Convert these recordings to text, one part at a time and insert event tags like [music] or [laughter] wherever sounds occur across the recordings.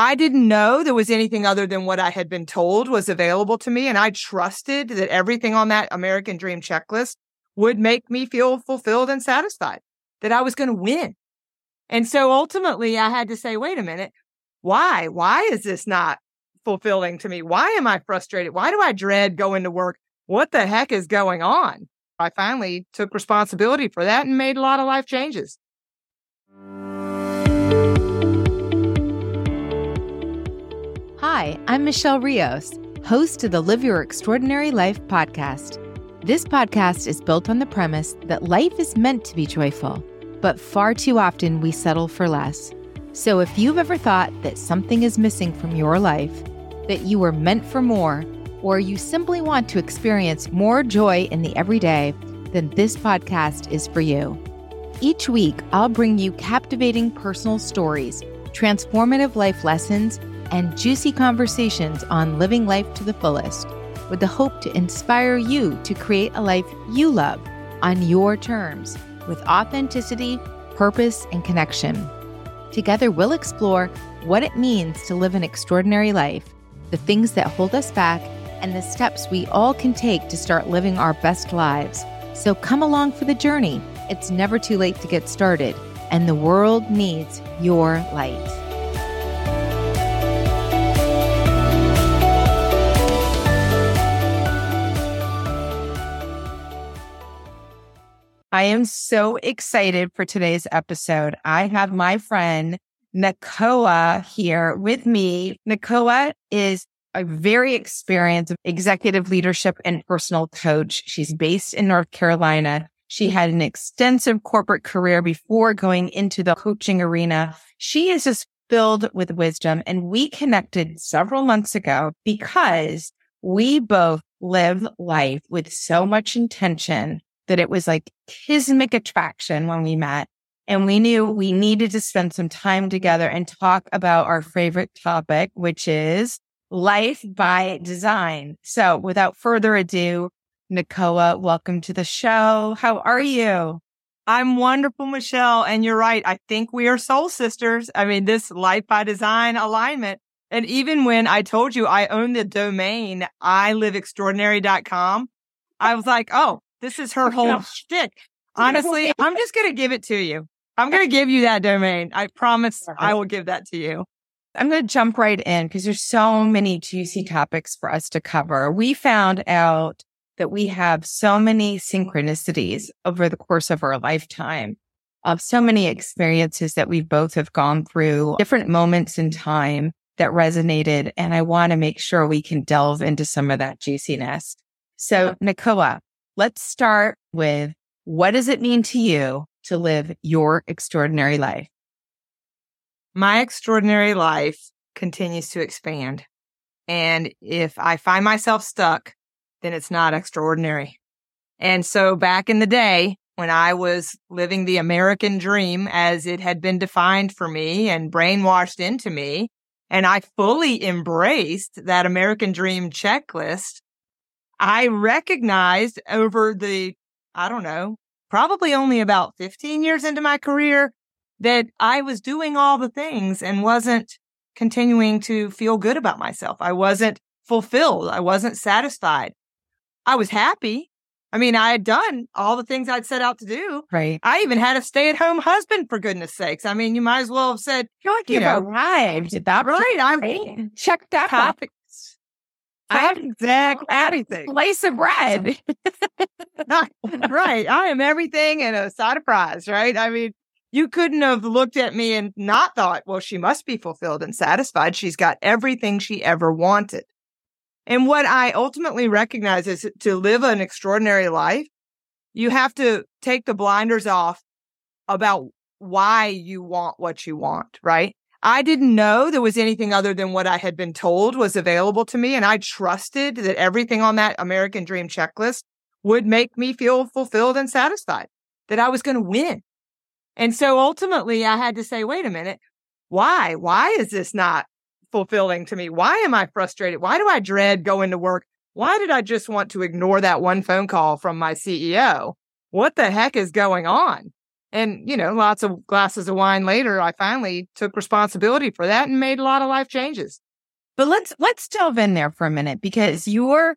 I didn't know there was anything other than what I had been told was available to me. And I trusted that everything on that American Dream checklist would make me feel fulfilled and satisfied, that I was going to win. And so ultimately I had to say, wait a minute, why? Why is this not fulfilling to me? Why am I frustrated? Why do I dread going to work? What the heck is going on? I finally took responsibility for that and made a lot of life changes. Hi, I'm Michelle Rios, host of the Live Your Extraordinary Life podcast. This podcast is built on the premise that life is meant to be joyful, but far too often we settle for less. So if you've ever thought that something is missing from your life, that you were meant for more, or you simply want to experience more joy in the everyday, then this podcast is for you. Each week, I'll bring you captivating personal stories, transformative life lessons, and juicy conversations on living life to the fullest, with the hope to inspire you to create a life you love on your terms with authenticity, purpose, and connection. Together, we'll explore what it means to live an extraordinary life, the things that hold us back, and the steps we all can take to start living our best lives. So come along for the journey. It's never too late to get started, and the world needs your light. I am so excited for today's episode. I have my friend Nicoa here with me. Nicoa is a very experienced executive leadership and personal coach. She's based in North Carolina. She had an extensive corporate career before going into the coaching arena. She is just filled with wisdom and we connected several months ago because we both live life with so much intention that it was like kismic attraction when we met. And we knew we needed to spend some time together and talk about our favorite topic, which is life by design. So without further ado, Nicoa, welcome to the show. How are you? I'm wonderful, Michelle. And you're right. I think we are soul sisters. I mean, this life by design alignment. And even when I told you I own the domain, I live I was like, oh, this is her whole shtick. [laughs] Honestly, I'm just going to give it to you. I'm going to give you that domain. I promise I will give that to you. I'm going to jump right in because there's so many juicy topics for us to cover. We found out that we have so many synchronicities over the course of our lifetime of so many experiences that we both have gone through, different moments in time that resonated. And I want to make sure we can delve into some of that juiciness. So, Nicoa, Let's start with what does it mean to you to live your extraordinary life? My extraordinary life continues to expand. And if I find myself stuck, then it's not extraordinary. And so back in the day, when I was living the American dream as it had been defined for me and brainwashed into me, and I fully embraced that American dream checklist, I recognized over the, I don't know, probably only about 15 years into my career that I was doing all the things and wasn't continuing to feel good about myself. I wasn't fulfilled. I wasn't satisfied. I was happy. I mean, I had done all the things I'd set out to do. Right. I even had a stay at home husband for goodness sakes. I mean, you might as well have said, You're like you know, arrived at that right. I'm checked that topic. I have exact everything. Slice of bread. [laughs] right. I am everything and a side of fries, right? I mean, you couldn't have looked at me and not thought, well, she must be fulfilled and satisfied. She's got everything she ever wanted. And what I ultimately recognize is to live an extraordinary life, you have to take the blinders off about why you want what you want, right? I didn't know there was anything other than what I had been told was available to me. And I trusted that everything on that American Dream checklist would make me feel fulfilled and satisfied, that I was going to win. And so ultimately I had to say, wait a minute, why? Why is this not fulfilling to me? Why am I frustrated? Why do I dread going to work? Why did I just want to ignore that one phone call from my CEO? What the heck is going on? And, you know, lots of glasses of wine later, I finally took responsibility for that and made a lot of life changes. But let's let's delve in there for a minute because you're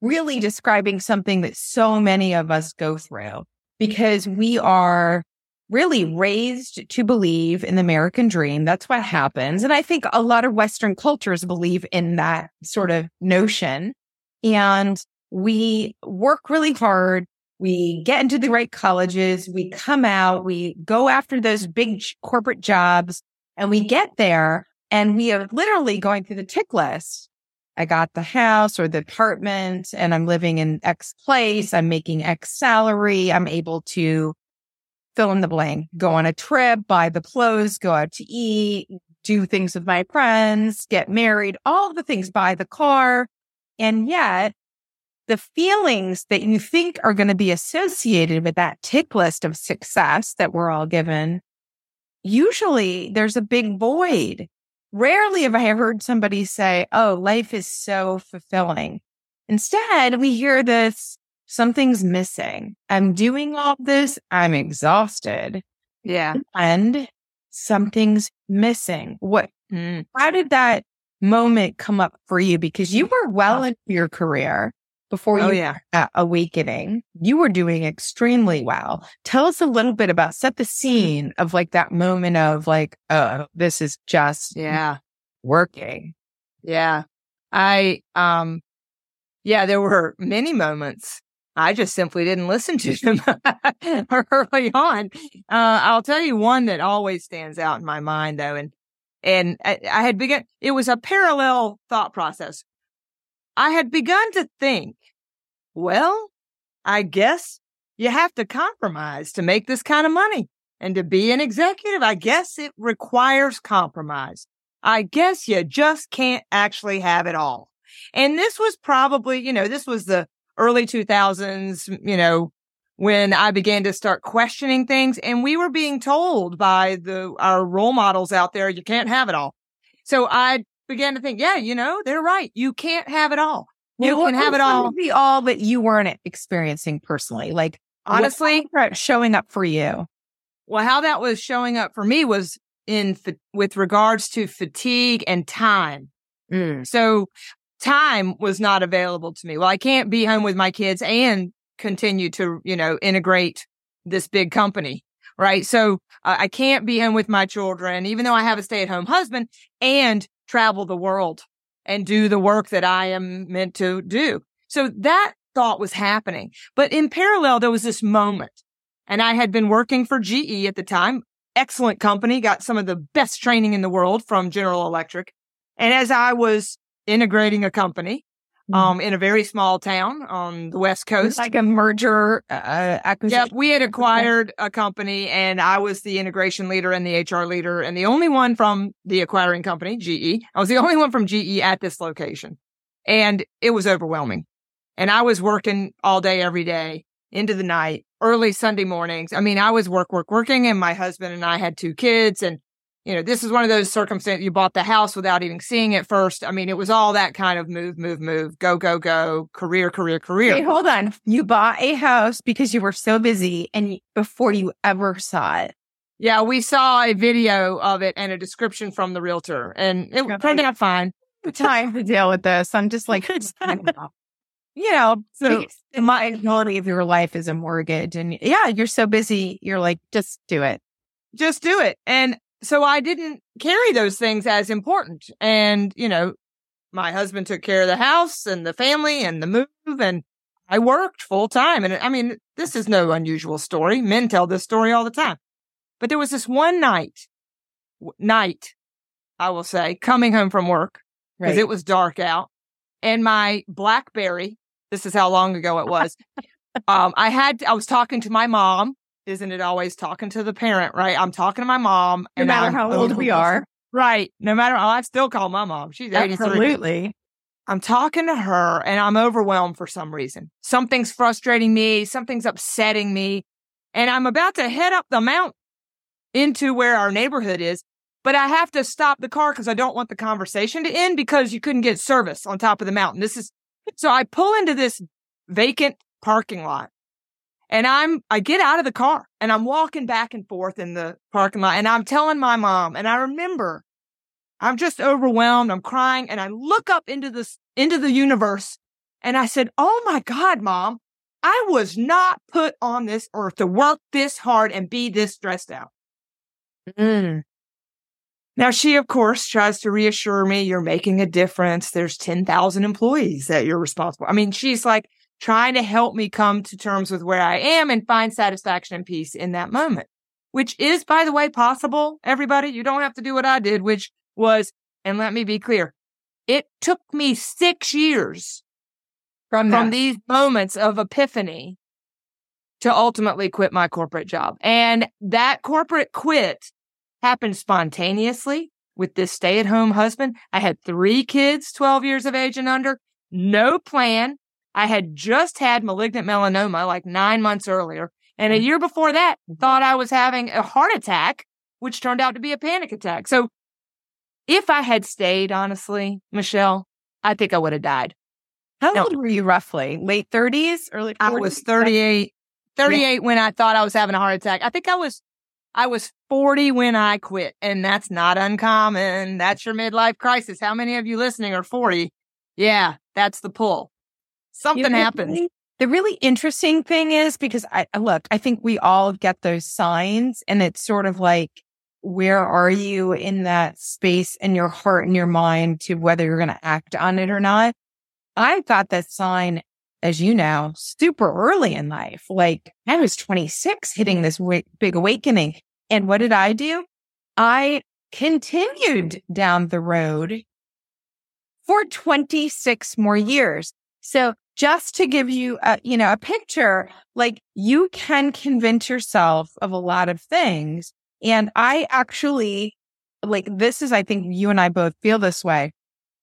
really describing something that so many of us go through because we are really raised to believe in the American dream. That's what happens. And I think a lot of Western cultures believe in that sort of notion. And we work really hard. We get into the right colleges. We come out. We go after those big corporate jobs and we get there and we are literally going through the tick list. I got the house or the apartment and I'm living in X place. I'm making X salary. I'm able to fill in the blank, go on a trip, buy the clothes, go out to eat, do things with my friends, get married, all the things, buy the car. And yet the feelings that you think are going to be associated with that tick list of success that we're all given, usually there's a big void. Rarely have I heard somebody say, Oh, life is so fulfilling. Instead, we hear this, something's missing. I'm doing all this. I'm exhausted. Yeah. And something's missing. What, mm. how did that moment come up for you? Because you were well into your career before oh, you yeah. Uh, awakening. You were doing extremely well. Tell us a little bit about set the scene of like that moment of like, oh, this is just yeah working. Yeah. I um yeah, there were many moments. I just simply didn't listen to them [laughs] early on. Uh, I'll tell you one that always stands out in my mind though. And, and I, I had begun, it was a parallel thought process. I had begun to think well, I guess you have to compromise to make this kind of money. And to be an executive, I guess it requires compromise. I guess you just can't actually have it all. And this was probably, you know, this was the early 2000s, you know, when I began to start questioning things and we were being told by the, our role models out there, you can't have it all. So I began to think, yeah, you know, they're right. You can't have it all. You well, can have it all. Be all that you weren't experiencing personally. Like honestly, showing up for you. Well, how that was showing up for me was in with regards to fatigue and time. Mm. So time was not available to me. Well, I can't be home with my kids and continue to, you know, integrate this big company. Right. So uh, I can't be home with my children, even though I have a stay at home husband and travel the world and do the work that I am meant to do. So that thought was happening. But in parallel, there was this moment and I had been working for GE at the time. Excellent company, got some of the best training in the world from General Electric. And as I was integrating a company. Um, in a very small town on the West Coast. Like a merger uh, acquisition. Yeah, we had acquired a company and I was the integration leader and the HR leader and the only one from the acquiring company, GE. I was the only one from GE at this location. And it was overwhelming. And I was working all day, every day into the night, early Sunday mornings. I mean, I was work, work, working and my husband and I had two kids and you know, this is one of those circumstances you bought the house without even seeing it first. I mean, it was all that kind of move, move, move, go, go, go, career, career, career. Hey, hold on. You bought a house because you were so busy and before you ever saw it. Yeah, we saw a video of it and a description from the realtor and it turned out fine. Time to deal with this. I'm just like, [laughs] you know, so the quality of your life is a mortgage and yeah, you're so busy. You're like, just do it. Just do it. And so I didn't carry those things as important. And, you know, my husband took care of the house and the family and the move and I worked full time. And I mean, this is no unusual story. Men tell this story all the time. But there was this one night, night, I will say, coming home from work because right. it was dark out and my Blackberry, this is how long ago it was. um, I had, I was talking to my mom isn't it always talking to the parent, right? I'm talking to my mom. No matter I'm, how old we are. Right. No matter, oh, I still call my mom. She's 83. Absolutely. I'm talking to her and I'm overwhelmed for some reason. Something's frustrating me. Something's upsetting me. And I'm about to head up the mountain into where our neighborhood is, but I have to stop the car because I don't want the conversation to end because you couldn't get service on top of the mountain. This is, so I pull into this vacant parking lot And I'm, I get out of the car and I'm walking back and forth in the parking lot and I'm telling my mom. And I remember I'm just overwhelmed. I'm crying and I look up into this, into the universe and I said, Oh my God, mom, I was not put on this earth to work this hard and be this stressed out. Mm. Now, she, of course, tries to reassure me you're making a difference. There's 10,000 employees that you're responsible. I mean, she's like trying to help me come to terms with where I am and find satisfaction and peace in that moment, which is, by the way, possible. Everybody, you don't have to do what I did, which was, and let me be clear, it took me six years from, from these moments of epiphany to ultimately quit my corporate job. And that corporate quit happened spontaneously with this stay at home husband. I had three kids, 12 years of age and under, no plan. I had just had malignant melanoma like nine months earlier. And a mm. year before that, thought I was having a heart attack, which turned out to be a panic attack. So if I had stayed, honestly, Michelle, I think I would have died. How no. old were you roughly? Late 30s, early 40s? I was 38, 38 yeah. when I thought I was having a heart attack. I think I was, I was 40 when I quit and that's not uncommon. That's your midlife crisis. How many of you listening are 40? Yeah, that's the pull. Something you know, happens. The really interesting thing is because I look, I think we all get those signs and it's sort of like, where are you in that space in your heart and your mind to whether you're going to act on it or not? I got that sign, as you know, super early in life. Like I was 26 hitting this w- big awakening. And what did I do? I continued down the road for 26 more years. So just to give you a, you know, a picture, like you can convince yourself of a lot of things. And I actually like this is, I think you and I both feel this way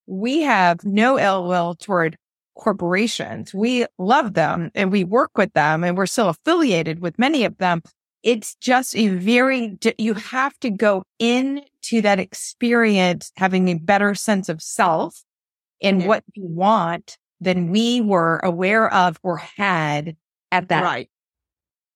we have no ill will toward corporations. We love them and we work with them and we're still affiliated with many of them. It's just a very, you have to go into that experience having a better sense of self and what you want than we were aware of or had at that. Right.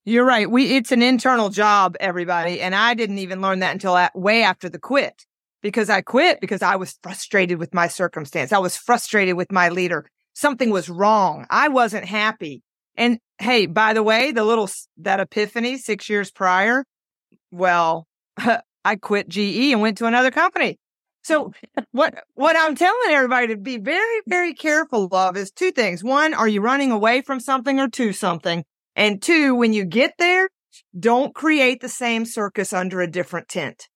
You're right. We, it's an internal job, everybody. And I didn't even learn that until at, way after the quit because I quit because I was frustrated with my circumstance. I was frustrated with my leader. Something was wrong. I wasn't happy. And hey, by the way, the little, that epiphany six years prior, well, [laughs] I quit GE and went to another company. So what, what I'm telling everybody to be very, very careful of is two things. One, are you running away from something or to something? And two, when you get there, don't create the same circus under a different tent.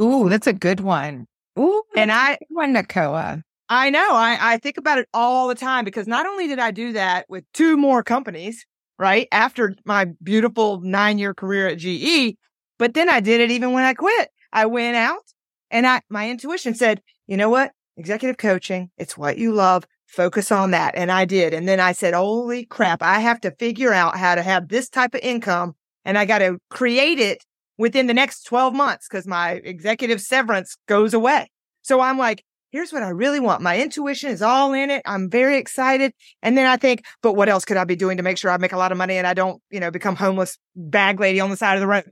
Ooh, that's a good one. Ooh, and I one Nicoa. I know. I, I think about it all the time because not only did I do that with two more companies, right? After my beautiful nine year career at GE, but then I did it even when I quit. I went out and I, my intuition said, you know what? Executive coaching. It's what you love. Focus on that. And I did. And then I said, holy crap. I have to figure out how to have this type of income and I got to create it within the next 12 months because my executive severance goes away. So I'm like, here's what I really want. My intuition is all in it. I'm very excited. And then I think, but what else could I be doing to make sure I make a lot of money and I don't, you know, become homeless bag lady on the side of the road?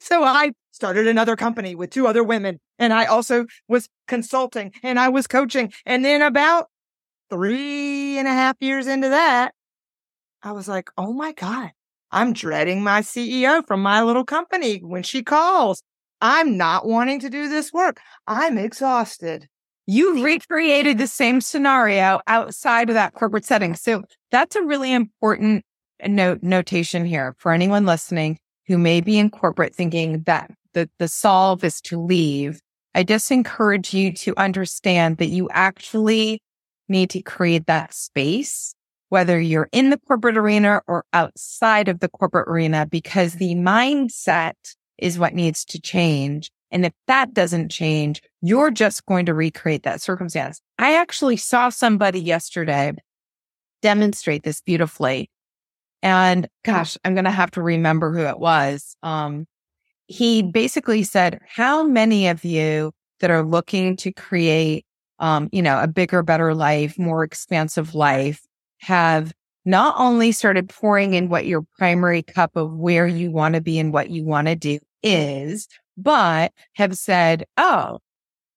So I started another company with two other women and I also was consulting and I was coaching. And then about three and a half years into that, I was like, Oh my God, I'm dreading my CEO from my little company when she calls. I'm not wanting to do this work. I'm exhausted. You recreated the same scenario outside of that corporate setting. So that's a really important note notation here for anyone listening who may be in corporate thinking that the, the solve is to leave. I just encourage you to understand that you actually need to create that space whether you're in the corporate arena or outside of the corporate arena, because the mindset is what needs to change. And if that doesn't change, you're just going to recreate that circumstance. I actually saw somebody yesterday demonstrate this beautifully. And gosh, I'm going to have to remember who it was. Um, he basically said, how many of you that are looking to create, um, you know, a bigger, better life, more expansive life have not only started pouring in what your primary cup of where you want to be and what you want to do is, but have said, oh,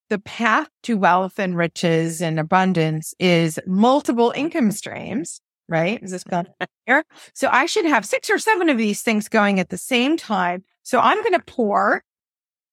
the path to wealth and riches and abundance is multiple income streams, right? Is this going here? So I should have six or seven of these things going at the same time. So I'm going to pour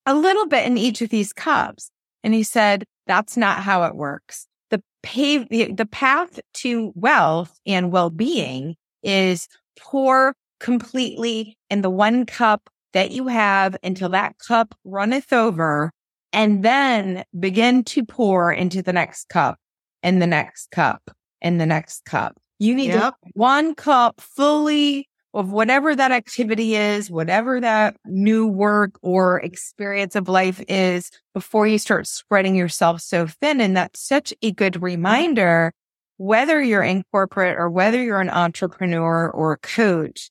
a little bit in each of these cups. And he said, that's not how it works. The pave, the, the path to wealth and well-being is pour completely in the one cup that you have until that cup runneth over and then begin to pour into the next cup and the next cup and the next cup. You need yep. one cup fully of whatever that activity is, whatever that new work or experience of life is before you start spreading yourself so thin. And that's such a good reminder, whether you're in corporate or whether you're an entrepreneur or a coach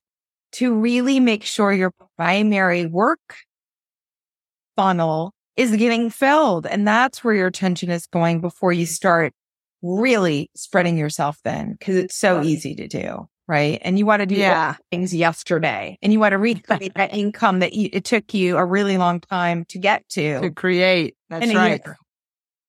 to really make sure your primary work funnel is getting filled. And that's where your attention is going before you start really spreading yourself thin because it's so easy to do right? And you want to do yeah. things yesterday and you want to recreate that income that you, it took you a really long time to get to. To create. That's right. Year.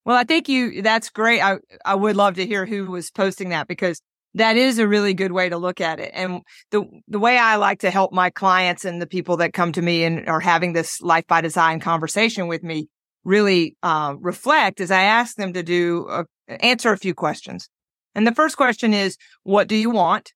Well, I think you, that's great. I, I would love to hear who was posting that because that is a really good way to look at it. And the, the way I like to help my clients and the people that come to me and are having this life by design conversation with me really uh, reflect is I ask them to do a, answer a few questions. And the first question is, what do you want?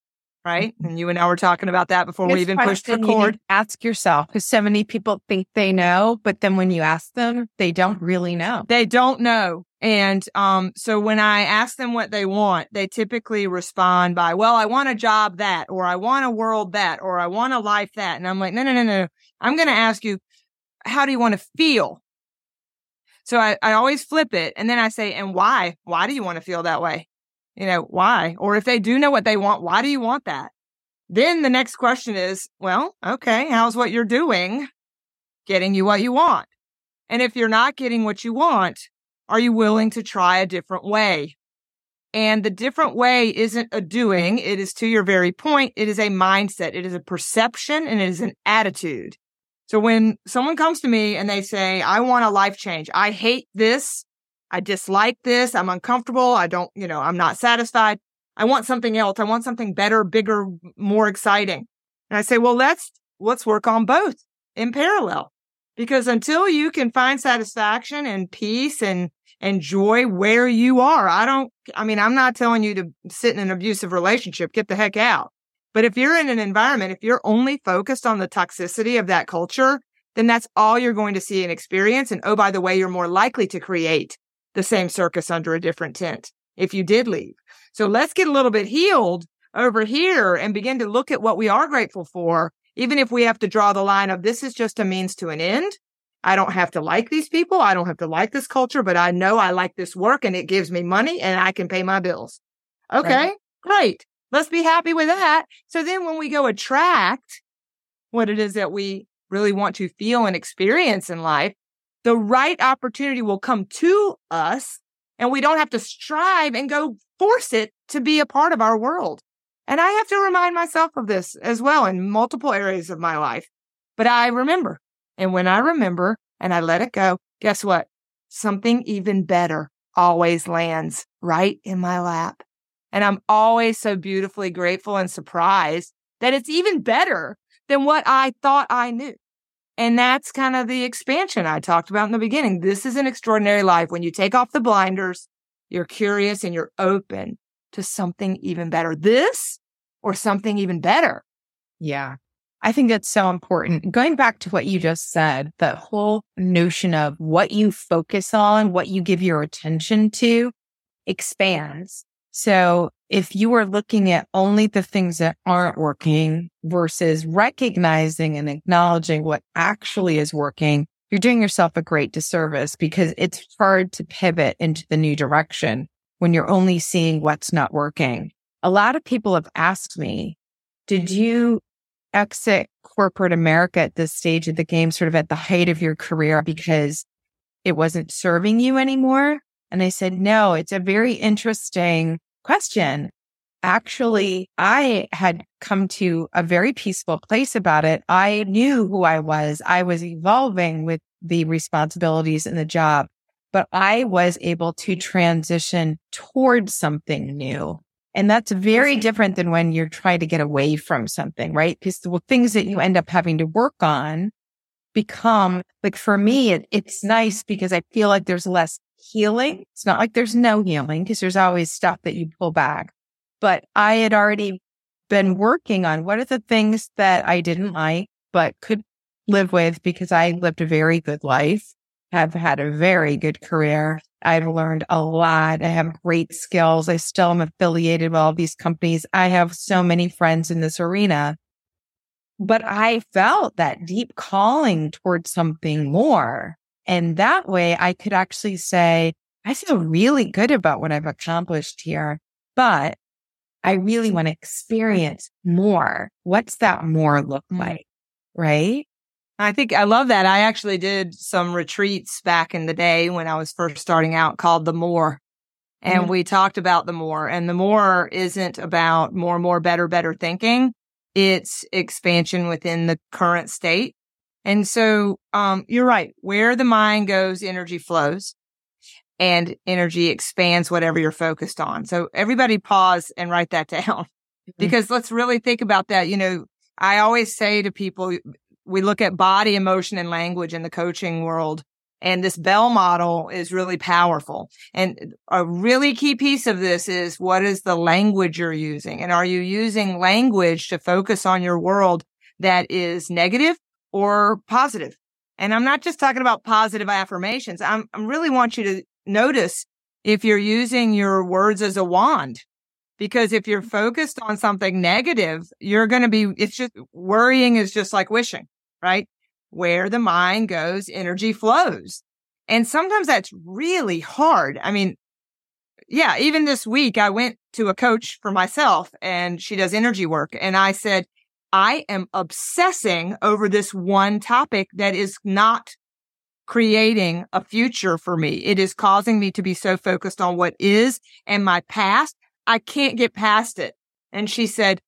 Right? And you and I were talking about that before we even pushed record. ask yourself because so many people think they know, but then when you ask them, they don't really know. They don't know. And um, so when I ask them what they want, they typically respond by, well, I want a job that, or I want a world that, or I want a life that. And I'm like, no, no, no, no. I'm going to ask you, how do you want to feel? So I, I always flip it. And then I say, and why? Why do you want to feel that way? You know, why? Or if they do know what they want, why do you want that? Then the next question is, well, okay, how's what you're doing getting you what you want? And if you're not getting what you want, are you willing to try a different way? And the different way isn't a doing. It is to your very point. It is a mindset. It is a perception and it is an attitude. So when someone comes to me and they say, I want a life change. I hate this. I dislike this. I'm uncomfortable. I don't, you know, I'm not satisfied. I want something else. I want something better, bigger, more exciting. And I say, well, let's, let's work on both in parallel because until you can find satisfaction and peace and, and joy where you are, I don't, I mean, I'm not telling you to sit in an abusive relationship, get the heck out. But if you're in an environment, if you're only focused on the toxicity of that culture, then that's all you're going to see and experience. And oh, by the way, you're more likely to create the same circus under a different tent if you did leave. So let's get a little bit healed over here and begin to look at what we are grateful for, even if we have to draw the line of this is just a means to an end. I don't have to like these people. I don't have to like this culture, but I know I like this work and it gives me money and I can pay my bills. Okay, right. great. Let's be happy with that. So then when we go attract what it is that we really want to feel and experience in life, the right opportunity will come to us and we don't have to strive and go force it to be a part of our world. And I have to remind myself of this as well in multiple areas of my life. But I remember. And when I remember and I let it go, guess what? Something even better always lands right in my lap. And I'm always so beautifully grateful and surprised that it's even better than what I thought I knew. And that's kind of the expansion I talked about in the beginning. This is an extraordinary life. When you take off the blinders, you're curious and you're open to something even better. This or something even better. Yeah. I think that's so important. Going back to what you just said, the whole notion of what you focus on, what you give your attention to expands. So if you are looking at only the things that aren't working versus recognizing and acknowledging what actually is working, you're doing yourself a great disservice because it's hard to pivot into the new direction when you're only seeing what's not working. A lot of people have asked me, did you exit corporate America at this stage of the game, sort of at the height of your career because it wasn't serving you anymore? And I said, no, it's a very interesting question actually, I had come to a very peaceful place about it. I knew who I was. I was evolving with the responsibilities in the job, but I was able to transition towards something new. And that's very different than when you're trying to get away from something, right? Because the things that you end up having to work on become like for me, it, it's nice because I feel like there's less healing. It's not like there's no healing because there's always stuff that you pull back, but I had already been working on what are the things that I didn't like, but could live with because I lived a very good life, have had a very good career. I've learned a lot. I have great skills. I still am affiliated with all these companies. I have so many friends in this arena. But I felt that deep calling towards something more. And that way I could actually say, I feel really good about what I've accomplished here, but I really want to experience more. What's that more look mm. like? Right. I think I love that. I actually did some retreats back in the day when I was first starting out called the more. And mm-hmm. we talked about the more and the more isn't about more, more, better, better thinking. It's expansion within the current state. And so, um, you're right. Where the mind goes, energy flows and energy expands whatever you're focused on. So everybody pause and write that [laughs] down mm-hmm. because let's really think about that. You know, I always say to people, we look at body, emotion and language in the coaching world. And this Bell model is really powerful. And a really key piece of this is what is the language you're using? And are you using language to focus on your world that is negative or positive? And I'm not just talking about positive affirmations. I'm, I really want you to notice if you're using your words as a wand because if you're mm-hmm. focused on something negative, you're going to be, it's just worrying is just like wishing, right? Where the mind goes, energy flows. And sometimes that's really hard. I mean, yeah, even this week I went to a coach for myself and she does energy work. And I said, I am obsessing over this one topic that is not creating a future for me. It is causing me to be so focused on what is and my past I can't get past it. And she said,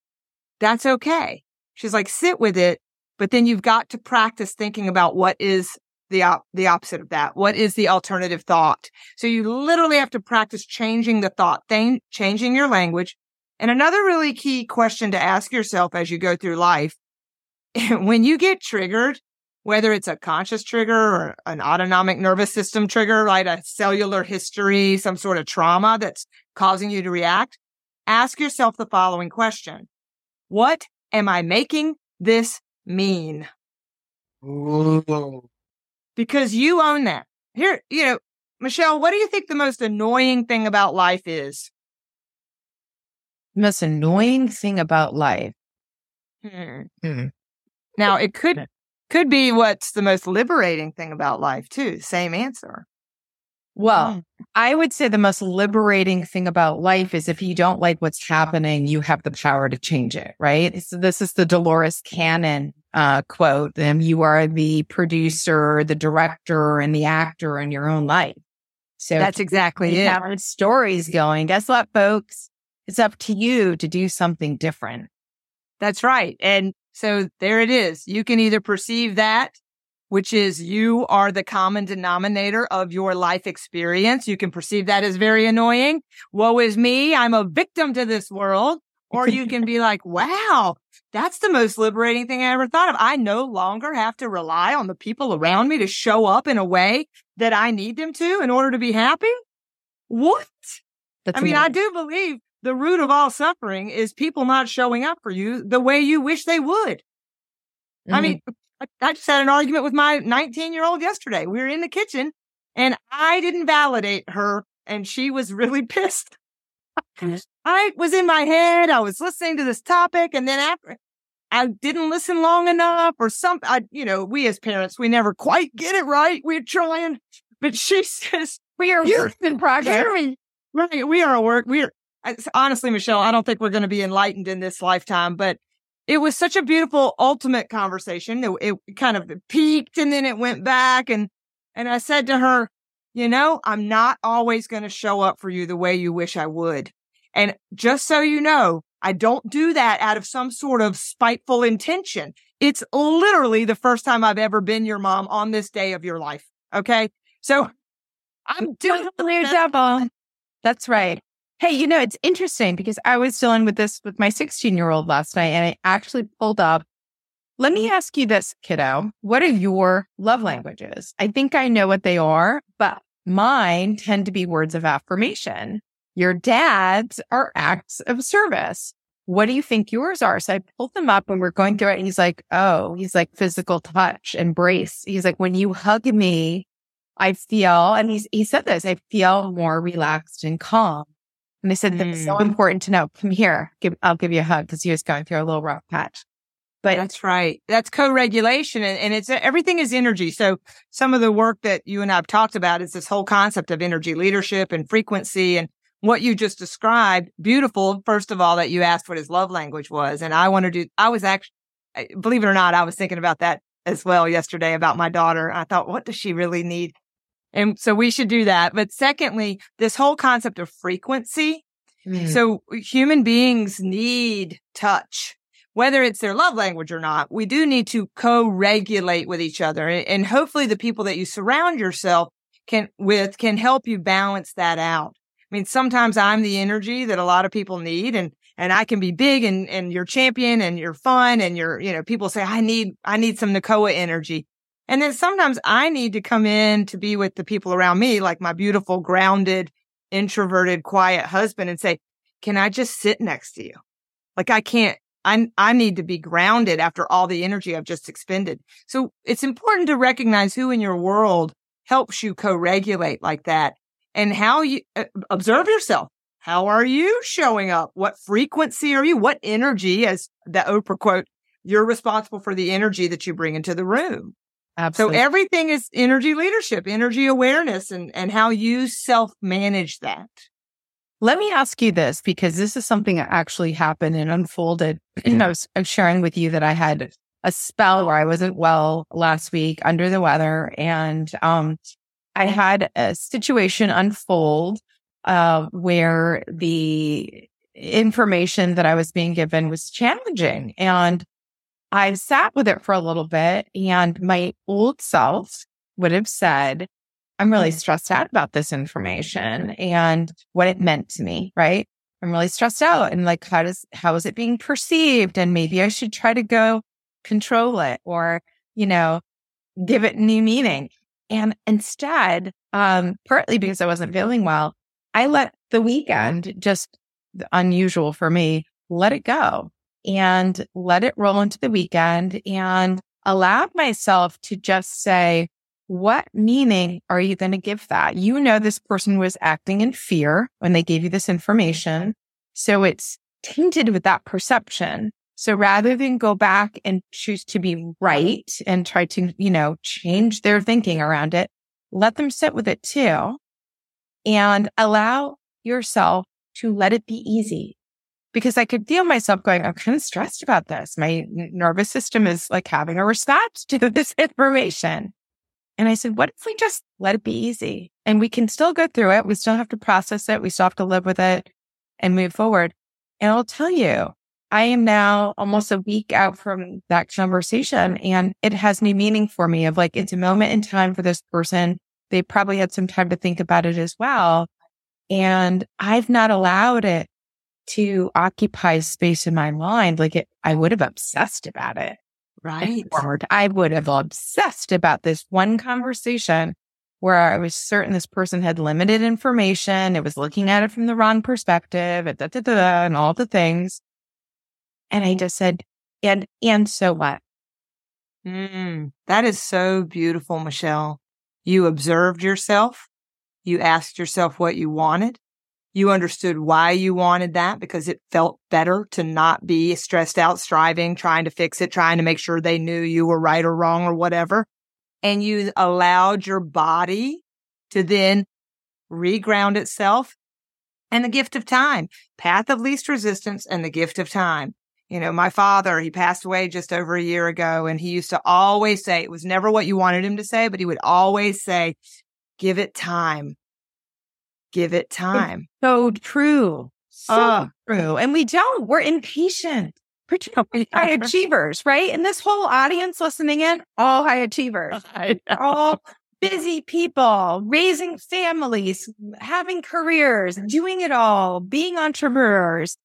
that's okay. She's like, sit with it, but then you've got to practice thinking about what is the op- the opposite of that. What is the alternative thought? So you literally have to practice changing the thought thing, changing your language. And another really key question to ask yourself as you go through life, [laughs] when you get triggered, whether it's a conscious trigger or an autonomic nervous system trigger, right? A cellular history, some sort of trauma that's causing you to react, ask yourself the following question. What am I making this mean? Ooh. Because you own that. Here, you know, Michelle, what do you think the most annoying thing about life is? Most annoying thing about life. Hmm. Hmm. Now, it could could be what's the most liberating thing about life, too. Same answer. Well, mm. I would say the most liberating thing about life is if you don't like what's happening, you have the power to change it, right? So this is the Dolores Cannon uh, quote. And you are the producer, the director, and the actor in your own life. So that's exactly it. Have stories going. Guess what, folks? It's up to you to do something different. That's right. And so there it is. You can either perceive that which is you are the common denominator of your life experience. You can perceive that as very annoying. Woe is me. I'm a victim to this world. Or you can be like, wow, that's the most liberating thing I ever thought of. I no longer have to rely on the people around me to show up in a way that I need them to in order to be happy. What? That's I mean, amazing. I do believe the root of all suffering is people not showing up for you the way you wish they would. Mm-hmm. I mean, I, just had an argument with my 19 year old yesterday. We were in the kitchen and I didn't validate her and she was really [laughs] pissed. I was in my head. I was listening to this topic and then after I didn't listen long enough or something. I, you know, we as parents, we never quite get it right. We're trying, but she [laughs] says, we are work in progress. Right. We are a work. Honestly, Michelle, I don't think we're going to be enlightened in this lifetime, but it was such a beautiful ultimate conversation. It, it, kind of peaked and then it went back. And, and I said to her, you know, I'm not always going to show up for you the way you wish I would. And just so you know, I don't do that out of some sort of spiteful intention. It's literally the first time I've ever been your mom on this day of your life. Okay. So I'm doing double. That's right. Hey, you know, it's interesting because I was dealing with this with my 16 year old last night and I actually pulled up. Let me mm-hmm. ask you this, kiddo. What are your love languages? I think I know what they are, but mine tend to be words of affirmation. Your dad's are acts of service. What do you think yours are? So I pulled them up and we're going through it. And he's like, Oh, he's like physical touch, embrace. He's like, when you hug me, I feel, and he's, he said this, I feel more relaxed and calm. And they said, mm. that's so important to know. Come here. Give, I'll give you a hug because he was going through a little rough patch. But that's right. That's co-regulation and, and it's everything is energy. So some of the work that you and I've talked about is this whole concept of energy leadership and frequency and what you just described. Beautiful. First of all, that you asked what his love language was. And I wanted to, I was actually, believe it or not, I was thinking about that as well yesterday about my daughter. I thought, what does she really need? And so we should do that. But secondly, this whole concept of frequency. Mm. So human beings need touch, whether it's their love language or not. We do need to co-regulate with each other. And hopefully the people that you surround yourself can with can help you balance that out. I mean, sometimes I'm the energy that a lot of people need and, and I can be big and, and you're champion and you're fun and you're, you know, people say, I need, I need some Nicoa energy. And then sometimes I need to come in to be with the people around me, like my beautiful, grounded, introverted, quiet husband and say, can I just sit next to you? Like I can't, I, I need to be grounded after all the energy I've just expended. So it's important to recognize who in your world helps you co-regulate like that and how you uh, observe yourself. How are you showing up? What frequency are you? What energy, as the Oprah quote, you're responsible for the energy that you bring into the room. Absolutely. So everything is energy leadership, energy awareness, and, and how you self manage that. Let me ask you this because this is something that actually happened and unfolded. [clears throat] I was, I was sharing with you that I had a spell where I wasn't well last week under the weather. And um, I had a situation unfold uh, where the information that I was being given was challenging. And I sat with it for a little bit and my old self would have said, I'm really mm. stressed out about this information and what it meant to me, right? I'm really stressed out and like, how does, how is it being perceived? And maybe I should try to go control it or, you know, give it new meaning. And instead, um, partly because I wasn't feeling well, I let the weekend just unusual for me, let it go and let it roll into the weekend and allowed myself to just say, what meaning are you going to give that? You know, this person was acting in fear when they gave you this information. So it's tainted with that perception. So rather than go back and choose to be right and try to, you know, change their thinking around it, let them sit with it too and allow yourself to let it be easy because I could feel myself going, I'm kind of stressed about this. My nervous system is like having a response to [laughs] this information. And I said, what if we just let it be easy and we can still go through it? We still have to process it. We still have to live with it and move forward. And I'll tell you, I am now almost a week out from that conversation and it has new meaning for me of like, it's a moment in time for this person. They probably had some time to think about it as well. And I've not allowed it to occupy space in my mind, like it, I would have obsessed about it. Right. I would have obsessed about this one conversation where I was certain this person had limited information. It was looking at it from the wrong perspective, da, da, da, and all the things. And I just said, and, and so what? Mm, that is so beautiful, Michelle. You observed yourself. You asked yourself what you wanted. You understood why you wanted that because it felt better to not be stressed out, striving, trying to fix it, trying to make sure they knew you were right or wrong or whatever. And you allowed your body to then reground itself and the gift of time, path of least resistance and the gift of time. You know, my father, he passed away just over a year ago and he used to always say, it was never what you wanted him to say, but he would always say, give it time give it time. So true. So Ah. true. And we don't. We're impatient. Particularly high achievers, right? And this whole audience listening in, all high [laughs] achievers, all busy people, raising families, having careers, doing it all, being entrepreneurs,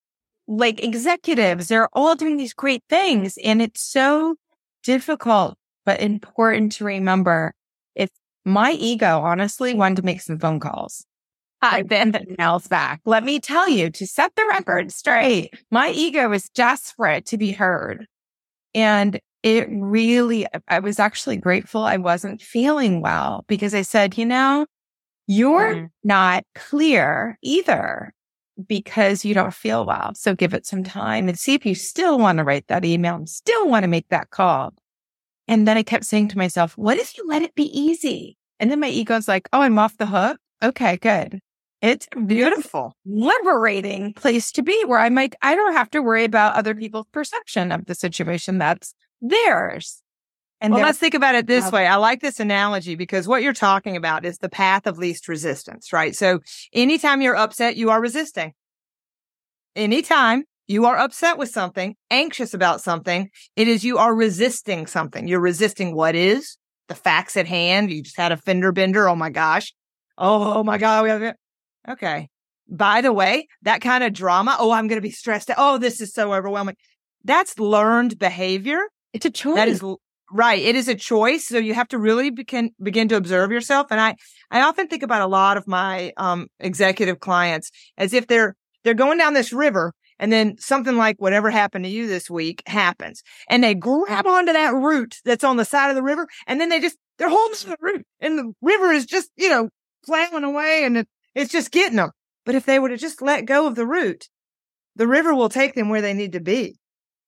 like executives. They're all doing these great things. And it's so difficult, but important to remember. If my ego honestly wanted to make some phone calls, I then nails back. Let me tell you to set the record straight. My ego is desperate to be heard. And it really, I was actually grateful I wasn't feeling well because I said, you know, you're Mhm. not clear either because you don't feel well. So give it some time and see if you still want to write that email and still want to make that call. And then I kept saying to myself, what if you let it be easy? And then my ego's like, oh, I'm off the hook. Okay, good. It's beautiful, liberating place to be where I'm like, I don't have to worry about other people's perception of the situation. That's theirs. And Well, let's think about it this way. I like this analogy because what you're talking about is the path of least resistance, right? So anytime you're upset, you are resisting. Anytime you are upset with something, anxious about something, it is you are resisting something. You're resisting what is the facts at hand. You just had a fender bender. Oh my gosh. Oh, oh my God. Okay. By the way, that kind of drama. Oh, I'm going to be stressed out. Oh, this is so overwhelming. That's learned behavior. it's a choice. That is right. It is a choice. So you have to really begin, begin to observe yourself. And I, I often think about a lot of my, um, executive clients as if they're, they're going down this river and then something like whatever happened to you this week happens and they grab onto that root that's on the side of the river. And then they just, they're holding to the root and the river is just, you know, plowing away and it, it's just getting them. But if they were to just let go of the root, the river will take them where they need to be.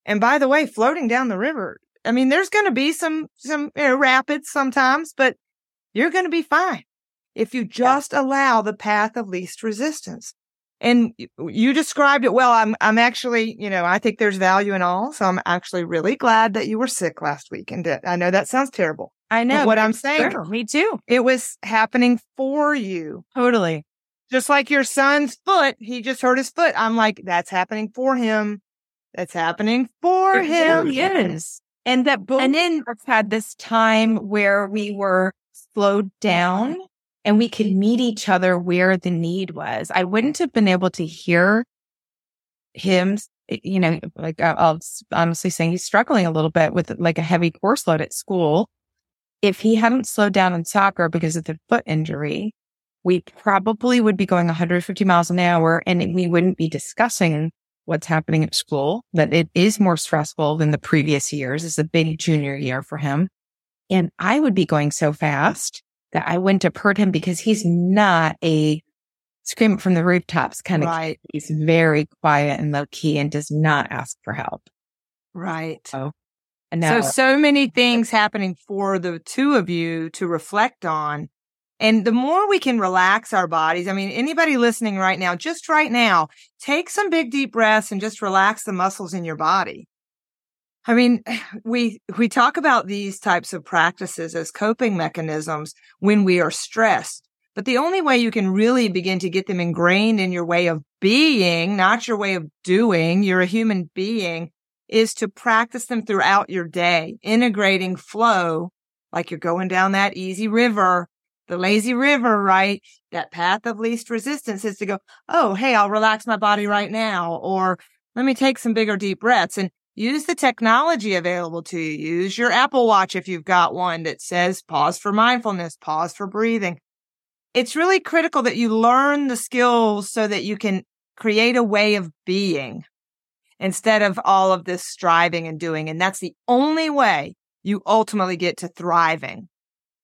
And by the way, floating down the river, I mean, there's going to be some, some you know, rapids sometimes, but you're going to be fine if you just allow the path of least resistance. And you described it well. I'm, I'm actually, you know, I think there's value in all. So I'm actually really glad that you were sick last week. And I know that sounds terrible. I know But what I'm saying, Sure, me too. it was happening for you. Totally. Just like your son's foot, he just hurt his foot. I'm like, that's happening for him. That's happening for It him. Yes. And that both And then, of us had this time where we were slowed down and we could meet each other where the need was. I wouldn't have been able to hear him, eh, you know, like I- I'll honestly saying he's struggling a little bit with like a heavy course load at school. If he hadn't slowed down in soccer because of the foot injury, we probably would be going 150 miles an hour and we wouldn't be discussing what's happening at school, that it is more stressful than the previous years. It's a big junior year for him. And I would be going so fast that I wouldn't have heard him because he's not a scream from the rooftops kind of. right, He's very quiet and low key and does not ask for help. right. And now, So, so many things happening for the two of you to reflect on. And the more we can relax our bodies, I mean, anybody listening right now, just right now, take some big deep breaths and just relax the muscles in your body. I mean, [sighs] we, we talk about these types of practices as coping mechanisms when we are stressed. But the only way you can really begin to get them ingrained in your way of being, not your way of doing, you're a human being, is to practice them throughout your day, integrating flow, like you're going down that easy river, the lazy river, right? That path of least resistance is to go, Oh, hey, I'll relax my body right now. Or let me take some bigger deep breaths and use the technology available to you. Use your Apple watch if you've got one that says pause for mindfulness, pause for breathing. It's really critical that you learn the skills so that you can create a way of being instead of all of this striving and doing. And that's the only way you ultimately get to thriving.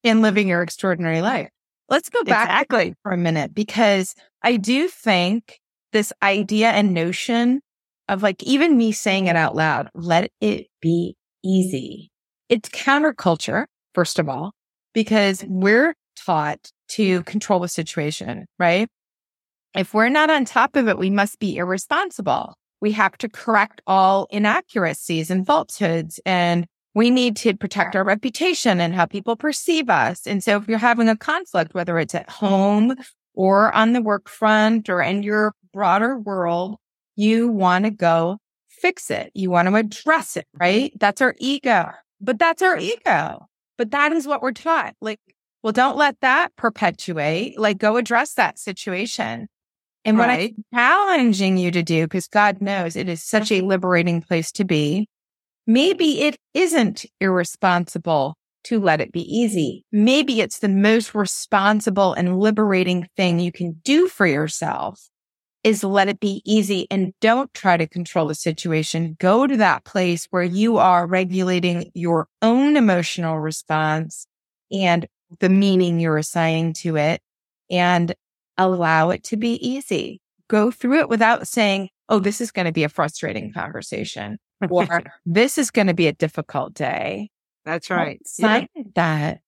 In living your extraordinary life. Let's go back Exactly. for a minute because I do think this idea and notion of like even me saying it out loud, let it be easy. It's counterculture, first of all, because we're taught to control the situation, right? If we're not on top of it, we must be irresponsible. We have to correct all inaccuracies and falsehoods and we need to protect our reputation and how people perceive us. And so if you're having a conflict, whether it's at home or on the work front or in your broader world, you want to go fix it. You want to address it, mm-hmm. right? That's our ego, but that's our ego. But that is what we're taught. Like, well, don't let that perpetuate. Like, go address that situation. And what I'm challenging you to do, because God knows it is such a mm-hmm. liberating place to be, maybe it isn't irresponsible to let it be easy. Maybe it's the most responsible and liberating thing you can do for yourself is let it be easy and don't try to control the situation. Go to that place where you are regulating your own emotional response and the meaning you're assigning to it and allow it to be easy. Go through it without saying, Oh, this is going to be a frustrating conversation or [laughs] this is going to be a difficult day. That's right. Sign that.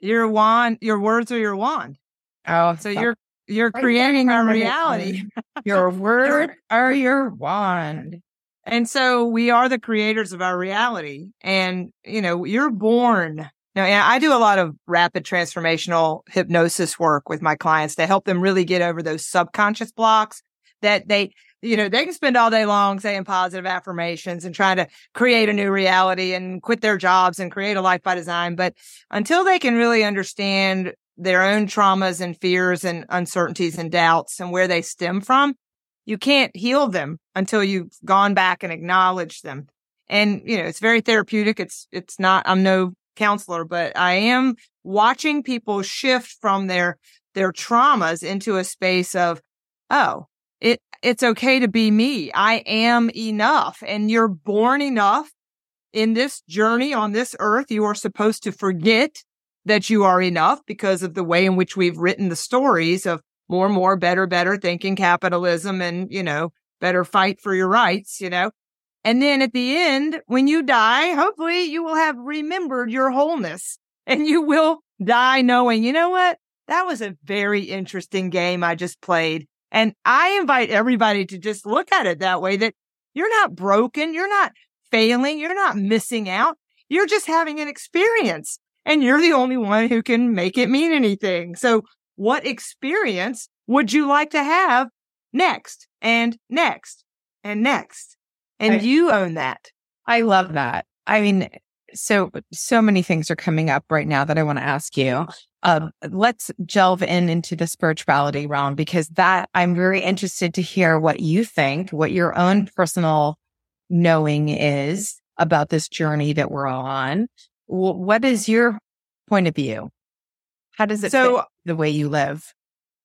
Your wand, your words are your wand. Oh, so you're you're creating a reality. [laughs] your word are your wand. And so we are the creators of our reality. And, you know, you're born. Now, I do a lot of rapid transformational hypnosis work with my clients to help them really get over those subconscious blocks that they, you know, they can spend all day long saying positive affirmations and trying to create a new reality and quit their jobs and create a life by design. But until they can really understand their own traumas and fears and uncertainties and doubts and where they stem from, you can't heal them until you've gone back and acknowledged them. And, you know, it's very therapeutic. It's, it's not, I'm no counselor, but I am watching people shift from their, their traumas into a space of, oh, it, it's okay to be me. I am enough and you're born enough in this journey on this earth. You are supposed to forget that you are enough because of the way in which we've written the stories of more, more, better, better thinking capitalism and, you know, better fight for your rights, you know. And then at the end, when you die, hopefully you will have remembered your wholeness [laughs] and you will die knowing, you know what? That was a very interesting game I just played. And I invite everybody to just look at it that way that you're not broken. You're not failing. You're not missing out. You're just having an experience and you're the only one who can make it mean anything. So what experience would you like to have next and next and next? And I, you own that. I love that. I mean, so, so many things are coming up right now that I want to ask you. Um, let's delve in into the spirituality realm because that I'm very interested to hear what you think, what your own personal knowing is about this journey that we're all on what is your point of view? How does it so, the way you live?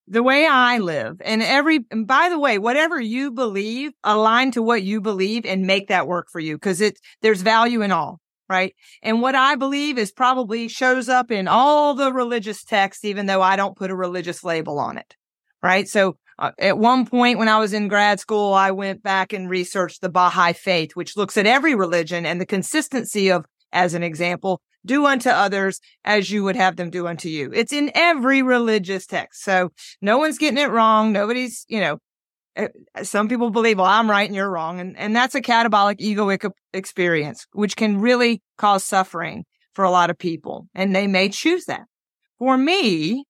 The way I live and every, and by the way, whatever you believe, align to what you believe and make that work for you because it, there's value in all, right? And what I believe is probably shows up in all the religious texts, even though I don't put a religious label on it, right? So uh, at one point when I was in grad school, I went back and researched the Baha'i faith, which looks at every religion and the consistency of as an example, do unto others as you would have them do unto you. It's in every religious text. So no one's getting it wrong. Nobody's, you know, Uh, some people believe, well, I'm right and you're wrong. And, and that's a catabolic egoic experience, which can really cause suffering for a lot of people. And they may choose that. For me,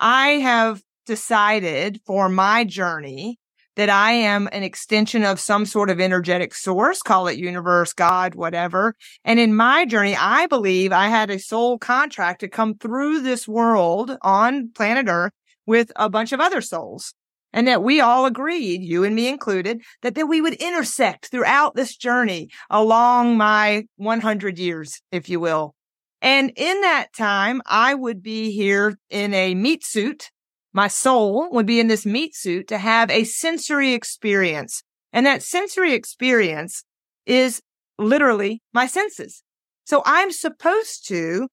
I have decided for my journey that I am an extension of some sort of energetic source, call it universe, God, whatever. And in my journey, I believe I had a soul contract to come through this world on planet Earth with a bunch of other souls. And that we all agreed, you and me included, that, that we would intersect throughout this journey along my 100 years, if you will. And in that time, I would be here in a meat suit my soul would be in this meat suit to have a sensory experience. And that sensory experience is literally my senses. So I'm supposed to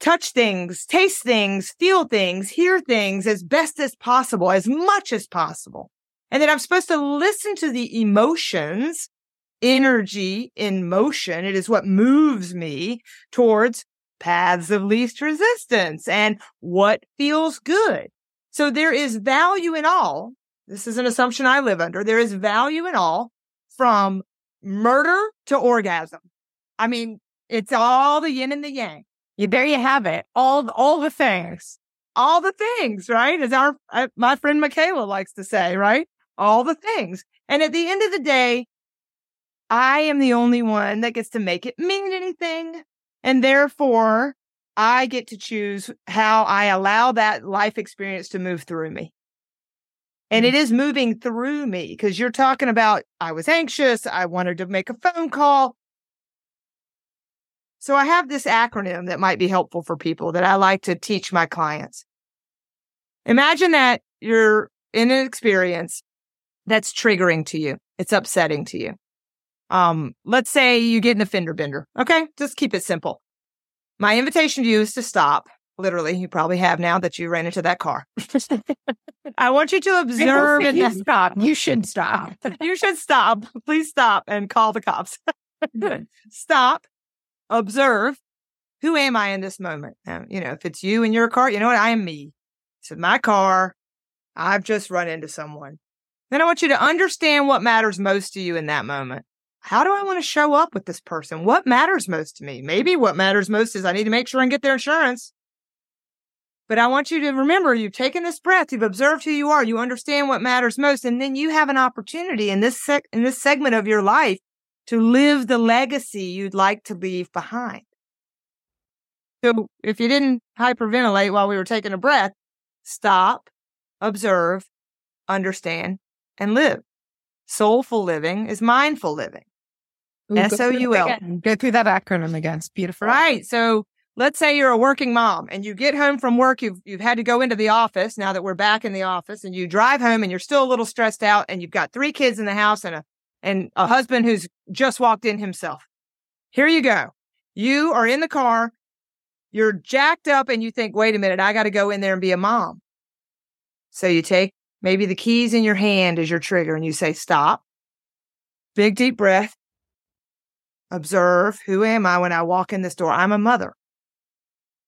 touch things, taste things, feel things, hear things as best as possible, as much as possible. And then I'm supposed to listen to the emotions, energy in motion. It is what moves me towards paths of least resistance and what feels good. So there is value in all. This is an assumption I live under. There is value in all from murder to orgasm. I mean, it's all the yin and the yang. There you have it. All, all the things. all the things, right? As our, uh, my friend Michaela likes to say, right? All the things. And at the end of the day, I am the only one that gets to make it mean anything. And therefore, I get to choose how I allow that life experience to move through me. And it is moving through me because you're talking about I was anxious. I wanted to make a phone call. So I have this acronym that might be helpful for people that I like to teach my clients. Imagine that you're in an experience that's triggering to you. It's upsetting to you. Um, let's say you get in a fender bender. Okay. Just keep it simple. My invitation to you is to stop. Literally, you probably have now that you ran into that car. [laughs] I want you to observe and you stop. You should stop. [laughs] you should stop. Please stop and call the cops. [laughs] stop, observe. Who am I in this moment? You know, if it's you in your car, you know what? I am me. It's my car. I've just run into someone. Then I want you to understand what matters most to you in that moment. How do I want to show up with this person? What matters most to me? Maybe what matters most is I need to make sure and get their insurance. But I want you to remember you've taken this breath, you've observed who you are, you understand what matters most, and then you have an opportunity in this sec- in this segment of your life to live the legacy you'd like to leave behind. So if you didn't hyperventilate while we were taking a breath, stop, observe, understand, and live. Soulful living is mindful living. S O U L. Go through that acronym again. It's beautiful. Right. So let's say you're a working mom and you get home from work. You've, you've had to go into the office now that we're back in the office and you drive home and you're still a little stressed out and you've got three kids in the house and a, and a husband who's just walked in himself. Here you go. You are in the car. You're jacked up and you think, wait a minute, I got to go in there and be a mom. So you take maybe the keys in your hand as your trigger and you say, stop. Big deep breath. Observe who am I when I walk in this door? I'm a mother.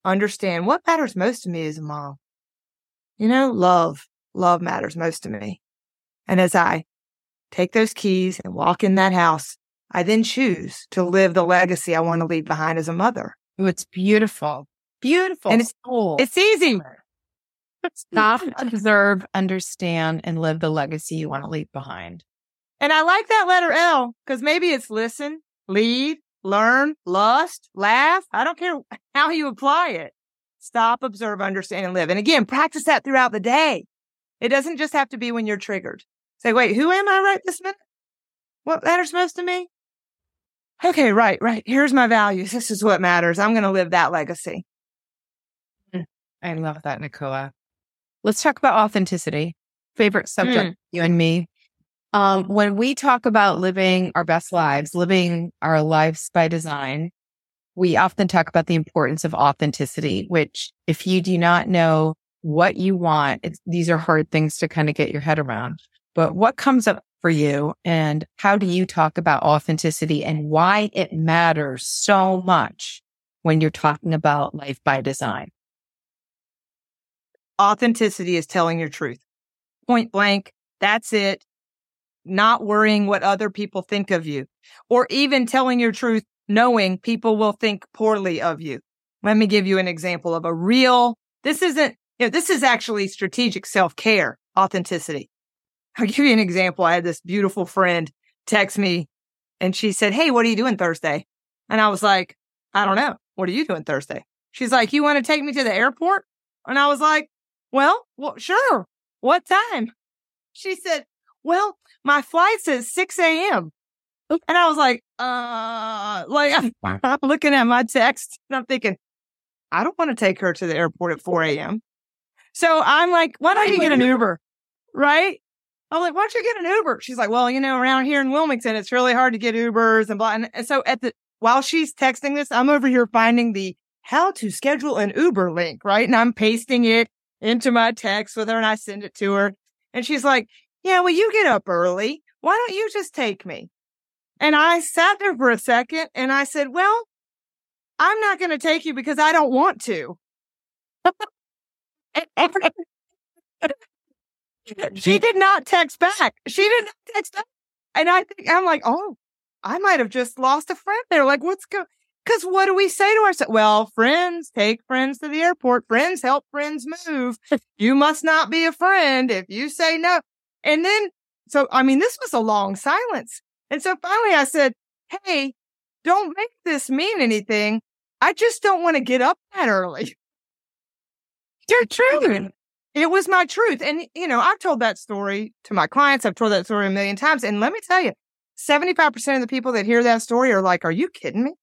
Understand what matters most to me as a mom. You know, love, love matters most to me. And as I take those keys and walk in that house, I then choose to live the legacy I want to leave behind as a mother. Ooh, it's beautiful. Beautiful. And it's, cool. it's easy. Stop, observe, understand, and live the legacy you want to leave behind. And I like that letter L because maybe it's listen, lead, learn, lust, laugh. I don't care how you apply it. Stop, observe, understand, and live. And again, practice that throughout the day. It doesn't just have to be when you're triggered. Say, wait, who am I right this minute? What matters most to me? Okay, right, right. Here's my values. This is what matters. I'm going to live that legacy. I love that, Nicoa. Let's talk about authenticity. Favorite subject, Mm. you and me. Um, when we talk about living our best lives, living our lives by design, we often talk about the importance of authenticity, which if you do not know what you want, it's, these are hard things to kind of get your head around. But what comes up for you and how do you talk about authenticity and why it matters so much when you're talking about life by design? Authenticity is telling your truth. Point blank. That's it. Not worrying what other people think of you or even telling your truth, knowing people will think poorly of you. Let me give you an example of a real, this isn't, you know, this is actually strategic self care, authenticity. I'll give you an example. I had this beautiful friend text me and she said, Hey, what are you doing Thursday? And I was like, I don't know. What are you doing Thursday? She's like, You want to take me to the airport? And I was like, Well, well, sure. What time? She said, Well, my flight says 6 a.m. And I was like, uh, like [laughs] I'm, I'm looking at my text and I'm thinking, I don't want to take her to the airport at 4 a.m. So I'm like, why don't you get an Uber? Right? I'm like, why don't you get an Uber? She's like, well, you know, around here in Wilmington, it's really hard to get Ubers and blah. And, so at the, while she's texting this, I'm over here finding the how to schedule an Uber link, right? And I'm pasting it into my text with her and I send it to her. And she's like, yeah, well, you get up early. Why don't you just take me? And I sat there for a second and I said, well, I'm not going to take you because I don't want to. [laughs] she did not text back. She did not text back. And I think I'm like, oh, I might have just lost a friend there. Like, what's going? Cause what do we say to ourselves? Well, friends take friends to the airport. Friends help friends move. [laughs] you must not be a friend if you say no. And then, so, I mean, this was a long silence. And so finally I said, Hey, don't make this mean anything. I just don't want to get up that early. Your truth. It was my truth. And, you know, I've told that story to my clients. I've told that story a million times. And let me tell you, 75% of the people that hear that story are like, are you kidding me?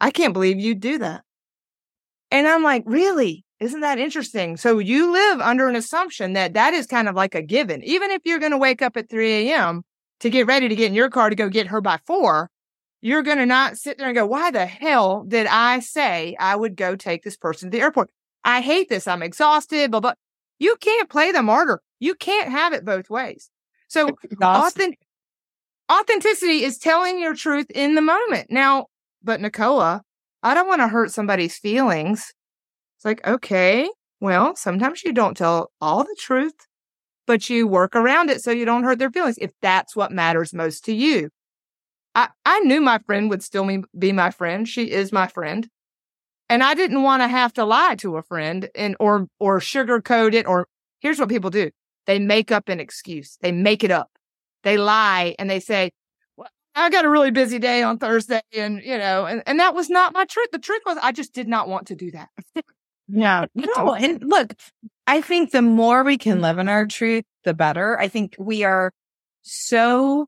I can't believe you do that. And I'm like, really? Isn't that interesting? So you live under an assumption that that is kind of like a given. Even if you're going to wake up at 3 a.m. to get ready to get in your car to go get her by four, you're going to not sit there and go, why the hell did I say I would go take this person to the airport? I hate this. I'm exhausted, blah, blah. You can't play the martyr. You can't have it both ways. So authentic, authenticity is telling your truth in the moment. Now, but Nicoa, I don't want to hurt somebody's feelings. It's like, okay, well, sometimes you don't tell all the truth, but you work around it so you don't hurt their feelings if that's what matters most to you. I, I knew my friend would still be my friend. She is my friend. And I didn't want to have to lie to a friend and or or sugarcoat it or here's what people do. They make up an excuse. They make it up. They lie and they say, well, I got a really busy day on Thursday and you know, and, and that was not my truth. The truth was I just did not want to do that. no, [laughs] no. And look, I think the more we can mm-hmm. live in our truth, the better. I think we are so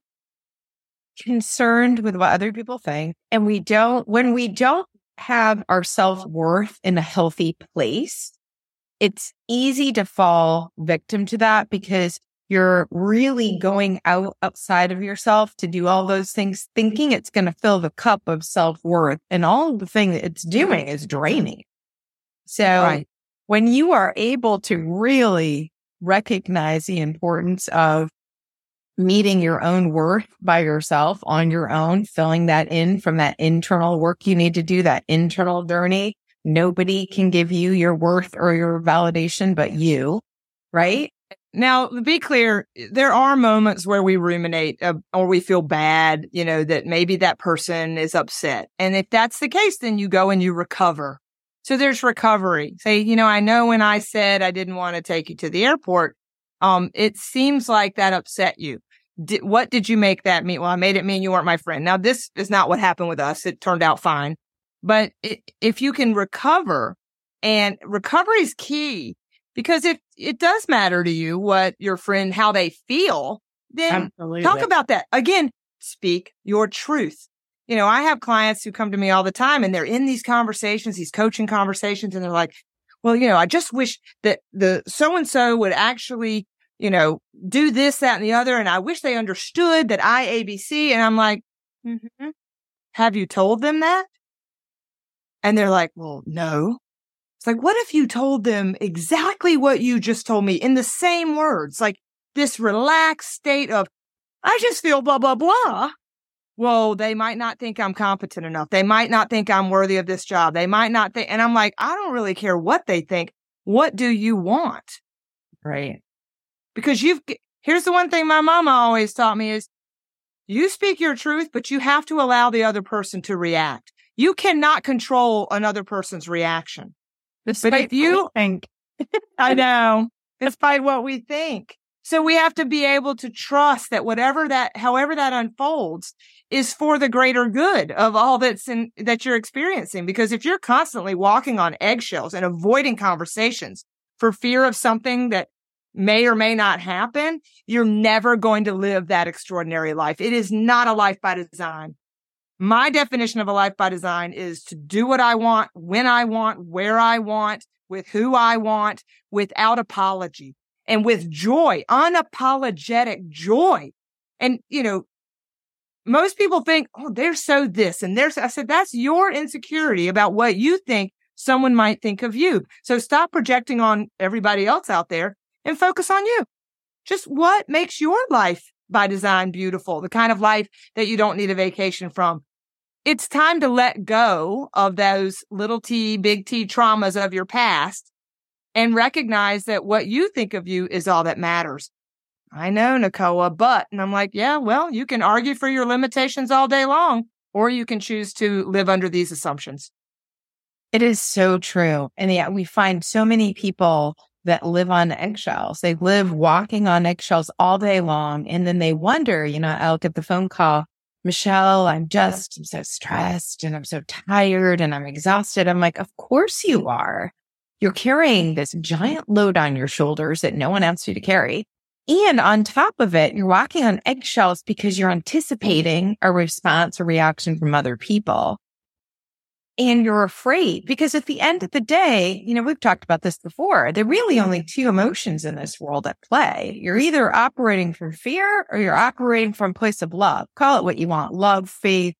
concerned with what other people think. And we don't, when we don't have our self worth in a healthy place, it's easy to fall victim to that because you're really going out outside of yourself to do all those things, thinking it's going to fill the cup of self worth. And all the thing that it's doing is draining. So right. when you are able to really recognize the importance of meeting your own worth by yourself on your own, filling that in from that internal work you need to do, that internal journey. Nobody can give you your worth or your validation but you, right? Now, to be clear, there are moments where we ruminate uh, or we feel bad, you know, that maybe that person is upset. And if that's the case, then you go and you recover. So there's recovery. Say, you know, I know when I said I didn't want to take you to the airport, um, it seems like that upset you. Did, what did you make that mean? Well, I made it mean you weren't my friend. Now, this is not what happened with us. It turned out fine. But it, if you can recover and recovery is key because if it does matter to you what your friend, how they feel, then Absolutely. talk about that. Again, speak your truth. You know, I have clients who come to me all the time and they're in these conversations, these coaching conversations, and they're like, well, you know, I just wish that the so and so would actually you know, do this, that, and the other. And I wish they understood that I ABC. And I'm like, mm-hmm. have you told them that? And they're like, well, no. It's like, what if you told them exactly what you just told me in the same words? Like this relaxed state of, I just feel blah, blah, blah. Well, they might not think I'm competent enough. They might not think I'm worthy of this job. They might not think, and I'm like, I don't really care what they think. What do you want? Right because you've, here's the one thing my mama always taught me is you speak your truth, but you have to allow the other person to react. You cannot control another person's reaction. Despite but if you think, I [laughs] know, despite what we think. So we have to be able to trust that whatever that, however that unfolds is for the greater good of all that's in, that you're experiencing. Because if you're constantly walking on eggshells and avoiding conversations for fear of something that may or may not happen, you're never going to live that extraordinary life. It is not a life by design. My definition of a life by design is to do what I want, when I want, where I want, with who I want, without apology and with joy, unapologetic joy. And, you know, most people think, oh, they're so this and there's, I said, that's your insecurity about what you think someone might think of you. So stop projecting on everybody else out there and focus on you. Just what makes your life by design beautiful, the kind of life that you don't need a vacation from. It's time to let go of those little t, big T traumas of your past and recognize that what you think of you is all that matters. I know, Nicoa, but, and I'm like, yeah, well, you can argue for your limitations all day long. or you can choose to live under these assumptions. It is so true. And yeah, we find so many people that live on eggshells. They live walking on eggshells all day long. And then they wonder, you know, I'll get the phone call, Michelle, I'm just, I'm so stressed and I'm so tired and I'm exhausted. I'm like, of course you are. You're carrying this giant load on your shoulders that no one asked you to carry. And on top of it, you're walking on eggshells because you're anticipating a response or reaction from other people and you're afraid because at the end of the day, you know, we've talked about this before. There are really only two emotions in this world at play. You're either operating from fear or you're operating from a place of love. Call it what you want. Love, faith,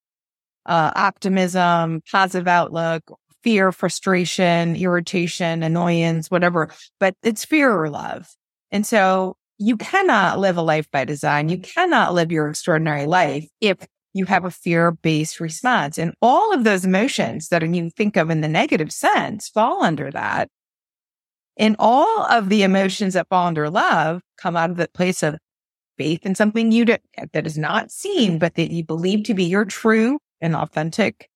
uh, optimism, positive outlook, fear, frustration, irritation, annoyance, whatever, but it's fear or love. And so you cannot live a life by design. You cannot live your extraordinary life if you have a fear based response. And all of those emotions that you think of in the negative sense fall under that. And all of the emotions that fall under love come out of the place of faith in something you do, that is not seen, but that you believe to be your true and authentic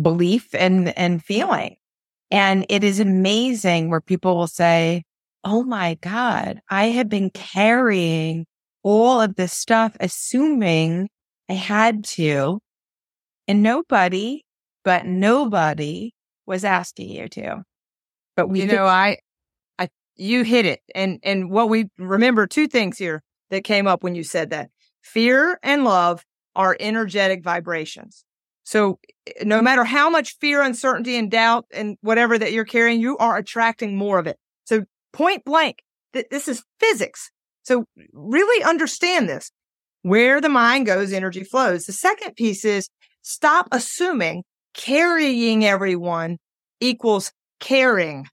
belief and, and feeling. And it is amazing where people will say, Oh my God, I have been carrying all of this stuff, assuming I had to. And nobody, but nobody was asking you to. But we, you know, I, I, you hit it. And, and what we remember two things here that came up when you said that fear and love are energetic vibrations. So eh, no mm-hmm. matter how much fear, uncertainty and doubt and whatever that you're carrying, you are attracting more of it. So point blank, that this is physics. So really understand this. Where the mind goes, energy flows. The second piece is stop assuming carrying everyone equals caring.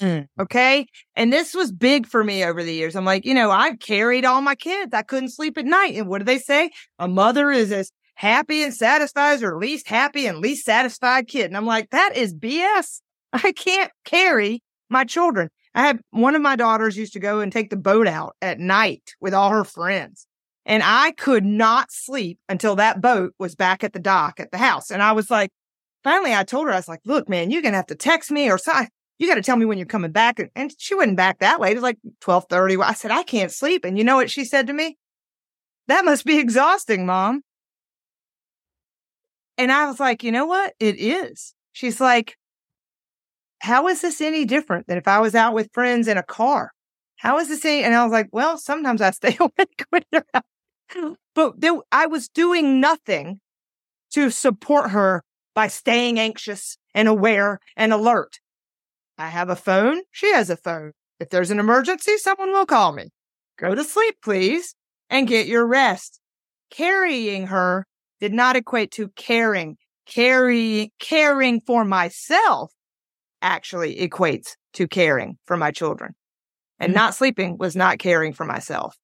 Mm. Okay. And this was big for me over the years. I'm like, you know, I've carried all my kids. I couldn't sleep at night. And what do they say? A mother is as happy and satisfied or least happy and least satisfied kid. And I'm like, that is BS. [laughs] I can't carry my children. I had one of my daughters used to go and take the boat out at night with all her friends. And I could not sleep until that boat was back at the dock at the house. And I was like, finally, I told her, I was like, look, man, you're going to have to text me or something. You got to tell me when you're coming back. And she wasn't back that late. It was like 1230. I said, I can't sleep. And you know what she said to me? That must be [laughs] exhausting, mom. And I was like, you know what? It is. She's like, how is this any different than if I was out with friends in a car? How is this any? And I was like, well, sometimes I stay [laughs] awake when you're out but there, I was doing nothing to support her by staying anxious and aware and alert. I have a phone. She has a phone. If there's an emergency, someone will call me. Go to sleep, please, and get your rest. Carrying her did not equate to caring. Carry, caring for myself actually equates to caring for my children. And mm-hmm. not sleeping was not caring for myself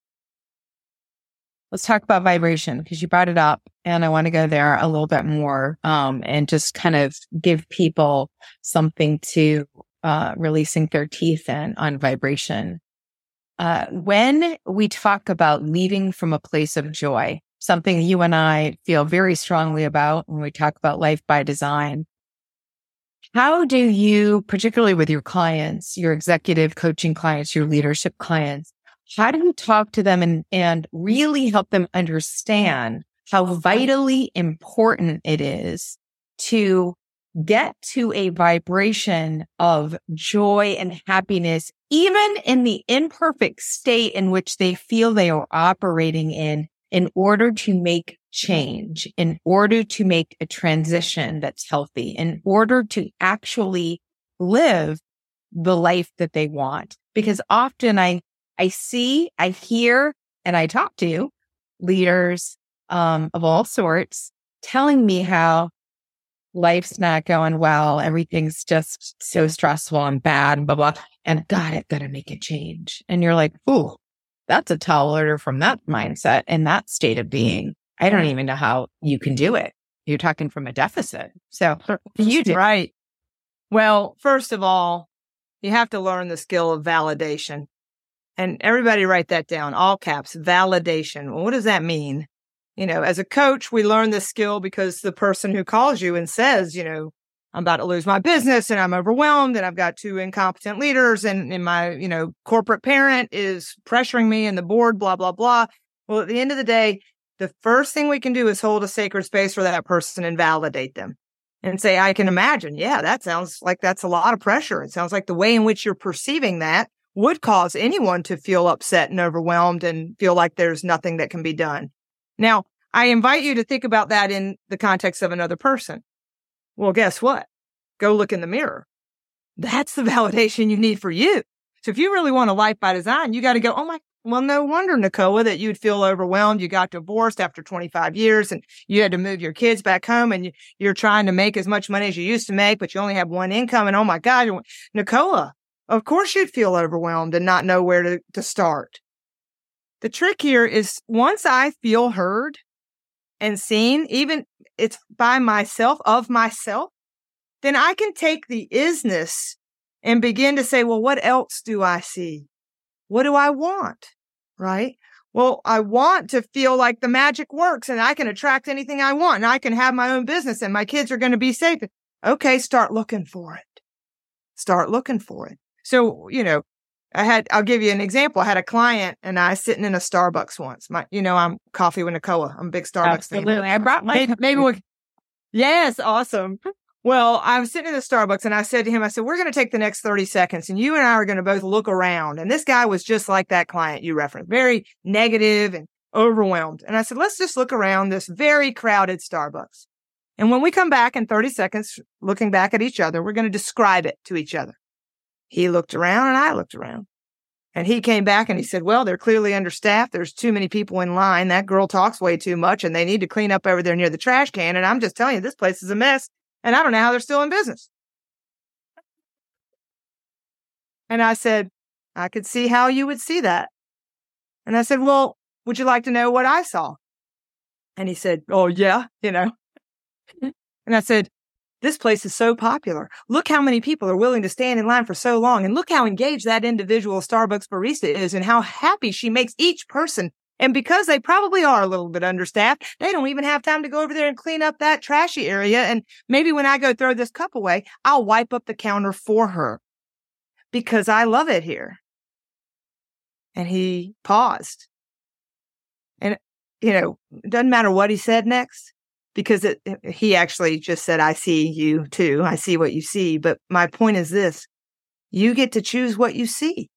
let's talk about vibration because you brought it up and I want to go there a little bit more um, and just kind of give people something to uh, really sink their teeth in on vibration. Uh, when we talk about leading from a place of joy, something you and I feel very strongly about when we talk about life by design, how do you, particularly with your clients, your executive coaching clients, your leadership clients, how do you talk to them and, and really help them understand how vitally important it is to get to a vibration of joy and happiness, even in the imperfect state in which they feel they are operating in, in order to make change, in order to make a transition that's healthy, in order to actually live the life that they want. Because often I I see, I hear, and I talk to leaders um, of all sorts telling me how life's not going well. Everything's just so stressful and bad and blah, blah. And God, I've got to make a change. And you're like, ooh, that's a tall order from that mindset and that state of being. I don't even know how you can do it. You're talking from a deficit. So you do. Right. Well, first of all, you have to learn the skill of validation. And everybody write that down, all caps, validation. Well, what does that mean? you know, as a coach, we learn this skill because the person who calls you and says, you know, I'm about to lose my business and I'm overwhelmed and I've got two incompetent leaders and, and my, you know, corporate parent is pressuring me and the board, blah, blah, blah. Well, at the end of the day, the first thing we can do is hold a sacred space for that person and validate them and say, I can imagine. Yeah, that sounds like that's a lot of pressure. It sounds like the way in which you're perceiving that would cause anyone to feel upset and overwhelmed and feel like there's nothing that can be done. Now, I invite you to think about that in the context of another person. Well, guess what? Go look in the mirror. That's the [laughs] validation you need for you. So if you really want a life by design, you got to go, Oh my, well, no wonder, Nicoa, that you'd feel overwhelmed. You got divorced after 25 years and you had to move your kids back home and you, are trying to make as much money as you used to make, but you only have one income. And oh my God, Nicoa, of course you'd feel overwhelmed and not know where to, to start. The trick here is once I feel heard and seen, even it's by myself, of myself, then I can take the isness and begin to say, well, what else do I see? What do I want? Right? Well, I want to feel like the magic works and I can attract anything I want and I can have my own business and my kids are going to be safe. Okay. Start looking for it. Start looking for it. So, you know, I had, I'll give you an example. I had a client and I sitting in a Starbucks once. My, you know, I'm coffee with Nicoa. I'm a big Starbucks Absolutely. Fan. I brought my, maybe, maybe we, yes, awesome. Well, I was sitting in the Starbucks and I said to him, I said, we're going to take the next 30 seconds and you and I are going to both look around. And this guy was just like that client you referenced, very negative and overwhelmed. And I said, let's just look around this very crowded Starbucks. And when we come back in 30 seconds, looking back at each other, we're going to describe it to each other. He looked around and I looked around. And he came back and he said, Well, they're clearly understaffed. There's too many people in line. That girl talks way too much and they need to clean up over there near the trash can. And I'm just telling you, this place is a mess. And I don't know how they're still in business. And I said, I could see how you would see that. And I said, Well, would you like to know what I saw? And he said, Oh, yeah, you know. [laughs] and I said, this place is so popular. Look how many people are willing to stand in line for so long. And look how engaged that individual Starbucks barista is and how happy she makes each person. And because they probably are a little bit understaffed, they don't even have time to go over there and clean up that trashy area. And maybe when I go throw this cup away, I'll wipe up the counter for her because I love it here. And he paused. And, you know, it doesn't matter what he said next because it, he actually just said, I see you too. I see what you see. But my point is this you get to choose what you see.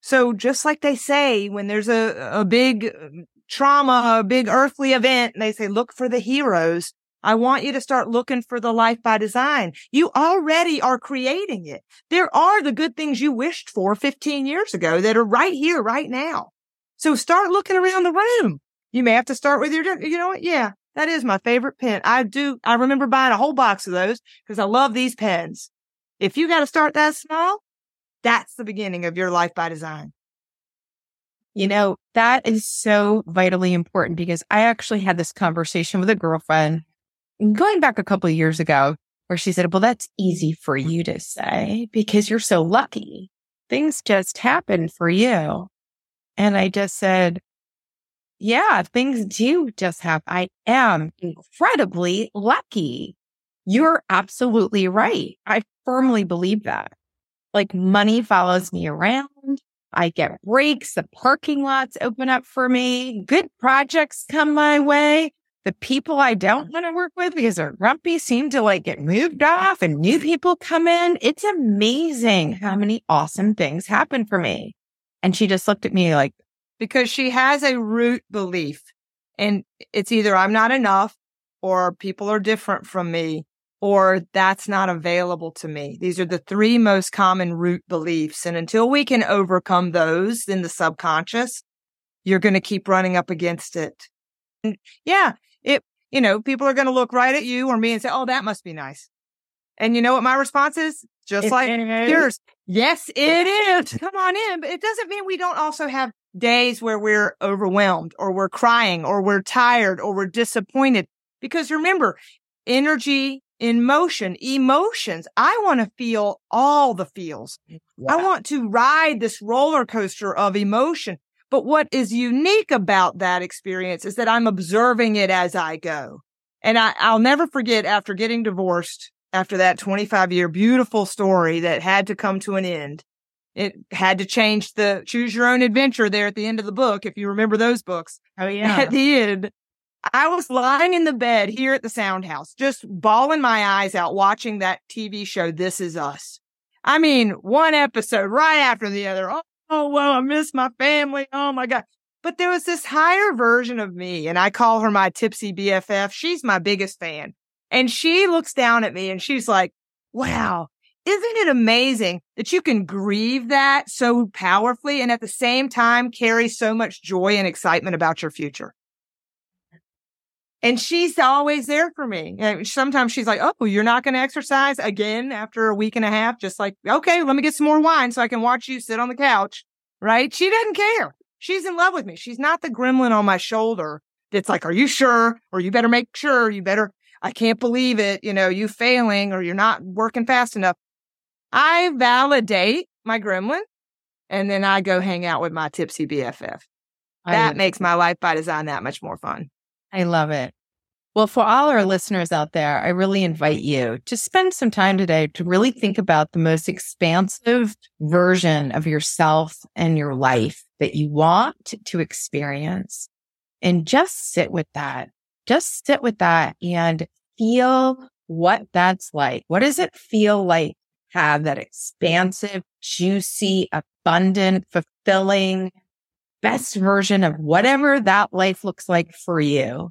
So just like they say, when there's a, a big uh, trauma, a big earthly event, and they say, look for the heroes. I want you to start looking for the life by design. You already are creating it. There are the good things you wished for 15 years ago that are right here, right now. So start looking around the room. You may have to start with your, you know what? Yeah, that is my favorite pen. I do. I remember buying a whole box of those because I love these pens. If you got to start that small, that's the beginning of your life by design. You know, that is so vitally important because I actually had this conversation with a girlfriend going back a couple of years ago where she said, well, that's easy for you to say because you're so lucky. Things just happen for you. And I just said, yeah, things do just happen. I am incredibly lucky. You're absolutely right. I firmly believe that. Like money follows me around. I get breaks. The parking lots open up for me. Good projects come my way. The people I don't want to work with because they're grumpy seem to like get moved off and new people come in. It's amazing how many awesome things happen for me. And she just looked at me like, because she has a root belief and it's either I'm not enough or people are different from me or that's not available to me. These are the three most common root beliefs. And until we can overcome those in the subconscious, you're going to keep running up against it. And yeah, it, you know, people are going to look right at you or me and say, Oh, that must be nice. And you know what my response is? Just like yours. Yes, it is. Come on in. But it doesn't mean we don't also have days where we're overwhelmed or we're crying or we're tired or we're disappointed. Because remember, energy in motion, emotions. I want to feel all the feels. I want to ride this roller coaster of emotion. But what is unique about that experience is that I'm observing it as I go. And I, I'll never forget after getting divorced, after that 25 year beautiful story that had to come to an end. It had to change the choose your own adventure there at the end of the book. If you remember those books. Oh, [laughs] yeah. At the end, I was lying in the bed here at the sound house, just bawling my eyes out watching that TV show, This Is Us. I mean, one episode right after the other. Oh, oh, well, I miss my family. Oh my God. But there was this higher version of me and I call her my tipsy BFF. She's my biggest fan. And she looks down at me and she's like, wow, isn't it amazing that you can grieve that so powerfully and at the same time carry so much joy and excitement about your future? And she's always there for me. And sometimes she's like, Oh, you're not going to exercise again after a week and a half. Just like, okay, let me get some more wine so I can watch you sit on the couch. Right. She doesn't care. She's in love with me. She's not the gremlin on my shoulder that's like, are you sure? Or you better make sure you better. I can't believe it. You know, you failing or you're not working fast enough. I validate my gremlin and then I go hang out with my tipsy BFF. That makes my life by design that much more fun. I love it. Well, for all our listeners out there, I really invite you to spend some time today to really think about the most expansive version of yourself and your life that you want to experience and just sit with that. Just sit with that and feel what that's like. What does it feel like have that expansive, juicy, abundant, fulfilling, best version of whatever that life looks like for you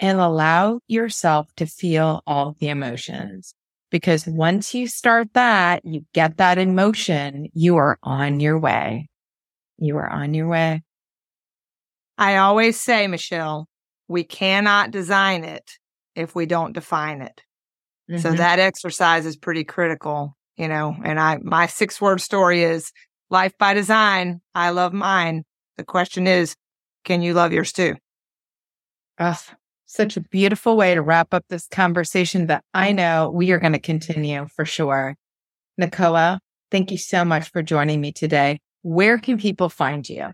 and allow yourself to feel all the emotions. Because once you start that, you get that emotion, you are on your way. You are on your way. I always say, Michelle, we cannot design it if we don't define it. Mm-hmm. So that exercise is pretty critical, you know, and I, my six word story is life by design. I love mine. The question is, can you love yours too? Ugh, such a beautiful way to wrap up this conversation that I know we are going to continue for sure. Nicoa, thank you so much for joining me today. Where can people find you?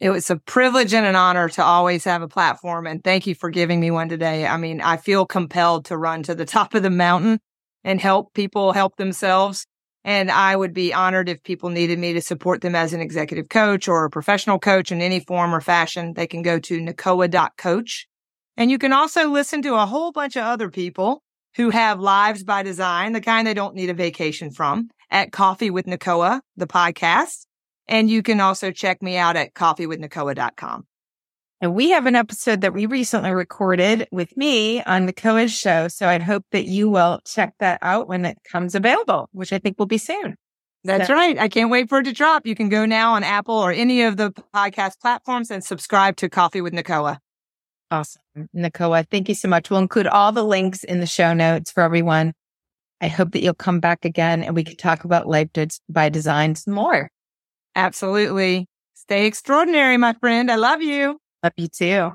It was a privilege and an honor to always have a platform. And thank you for giving me one today. I mean, I feel compelled to run to the [laughs] top of the mountain and help people help themselves. And I would be honored if people needed me to support them as an executive coach or a professional coach in any form or fashion. They can go to nicoa.coach. And you can also listen to a whole bunch of other people who have lives by design, the kind they don't need a vacation from at Coffee with Nicoa, the podcast. And you can also check me out at coffeewithnicoa.com. And we have an episode that we recently recorded with me on the Nicoa's show. So I'd hope that you will check that out when it comes available, which I think will be soon. That's so. right. I can't wait for it to drop. You can go now on Apple or any of the podcast platforms and subscribe to Coffee with Nicoa. Awesome. Nicoa, thank you so much. We'll include all the links in the show notes for everyone. I hope that you'll come back again and we can talk about life by design some more. Absolutely. Stay extraordinary, my friend. I love you. Love you too.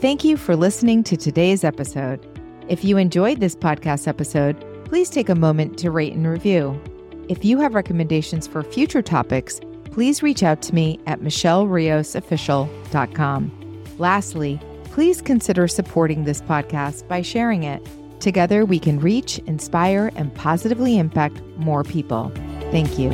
Thank you for listening to today's episode. If you enjoyed this podcast episode, please take a moment to rate and review. If you have recommendations for future topics, please reach out to me at michelleriosofficial.com. Lastly, please consider supporting this podcast by sharing it. Together, we can reach, inspire, and positively impact more people. Thank you.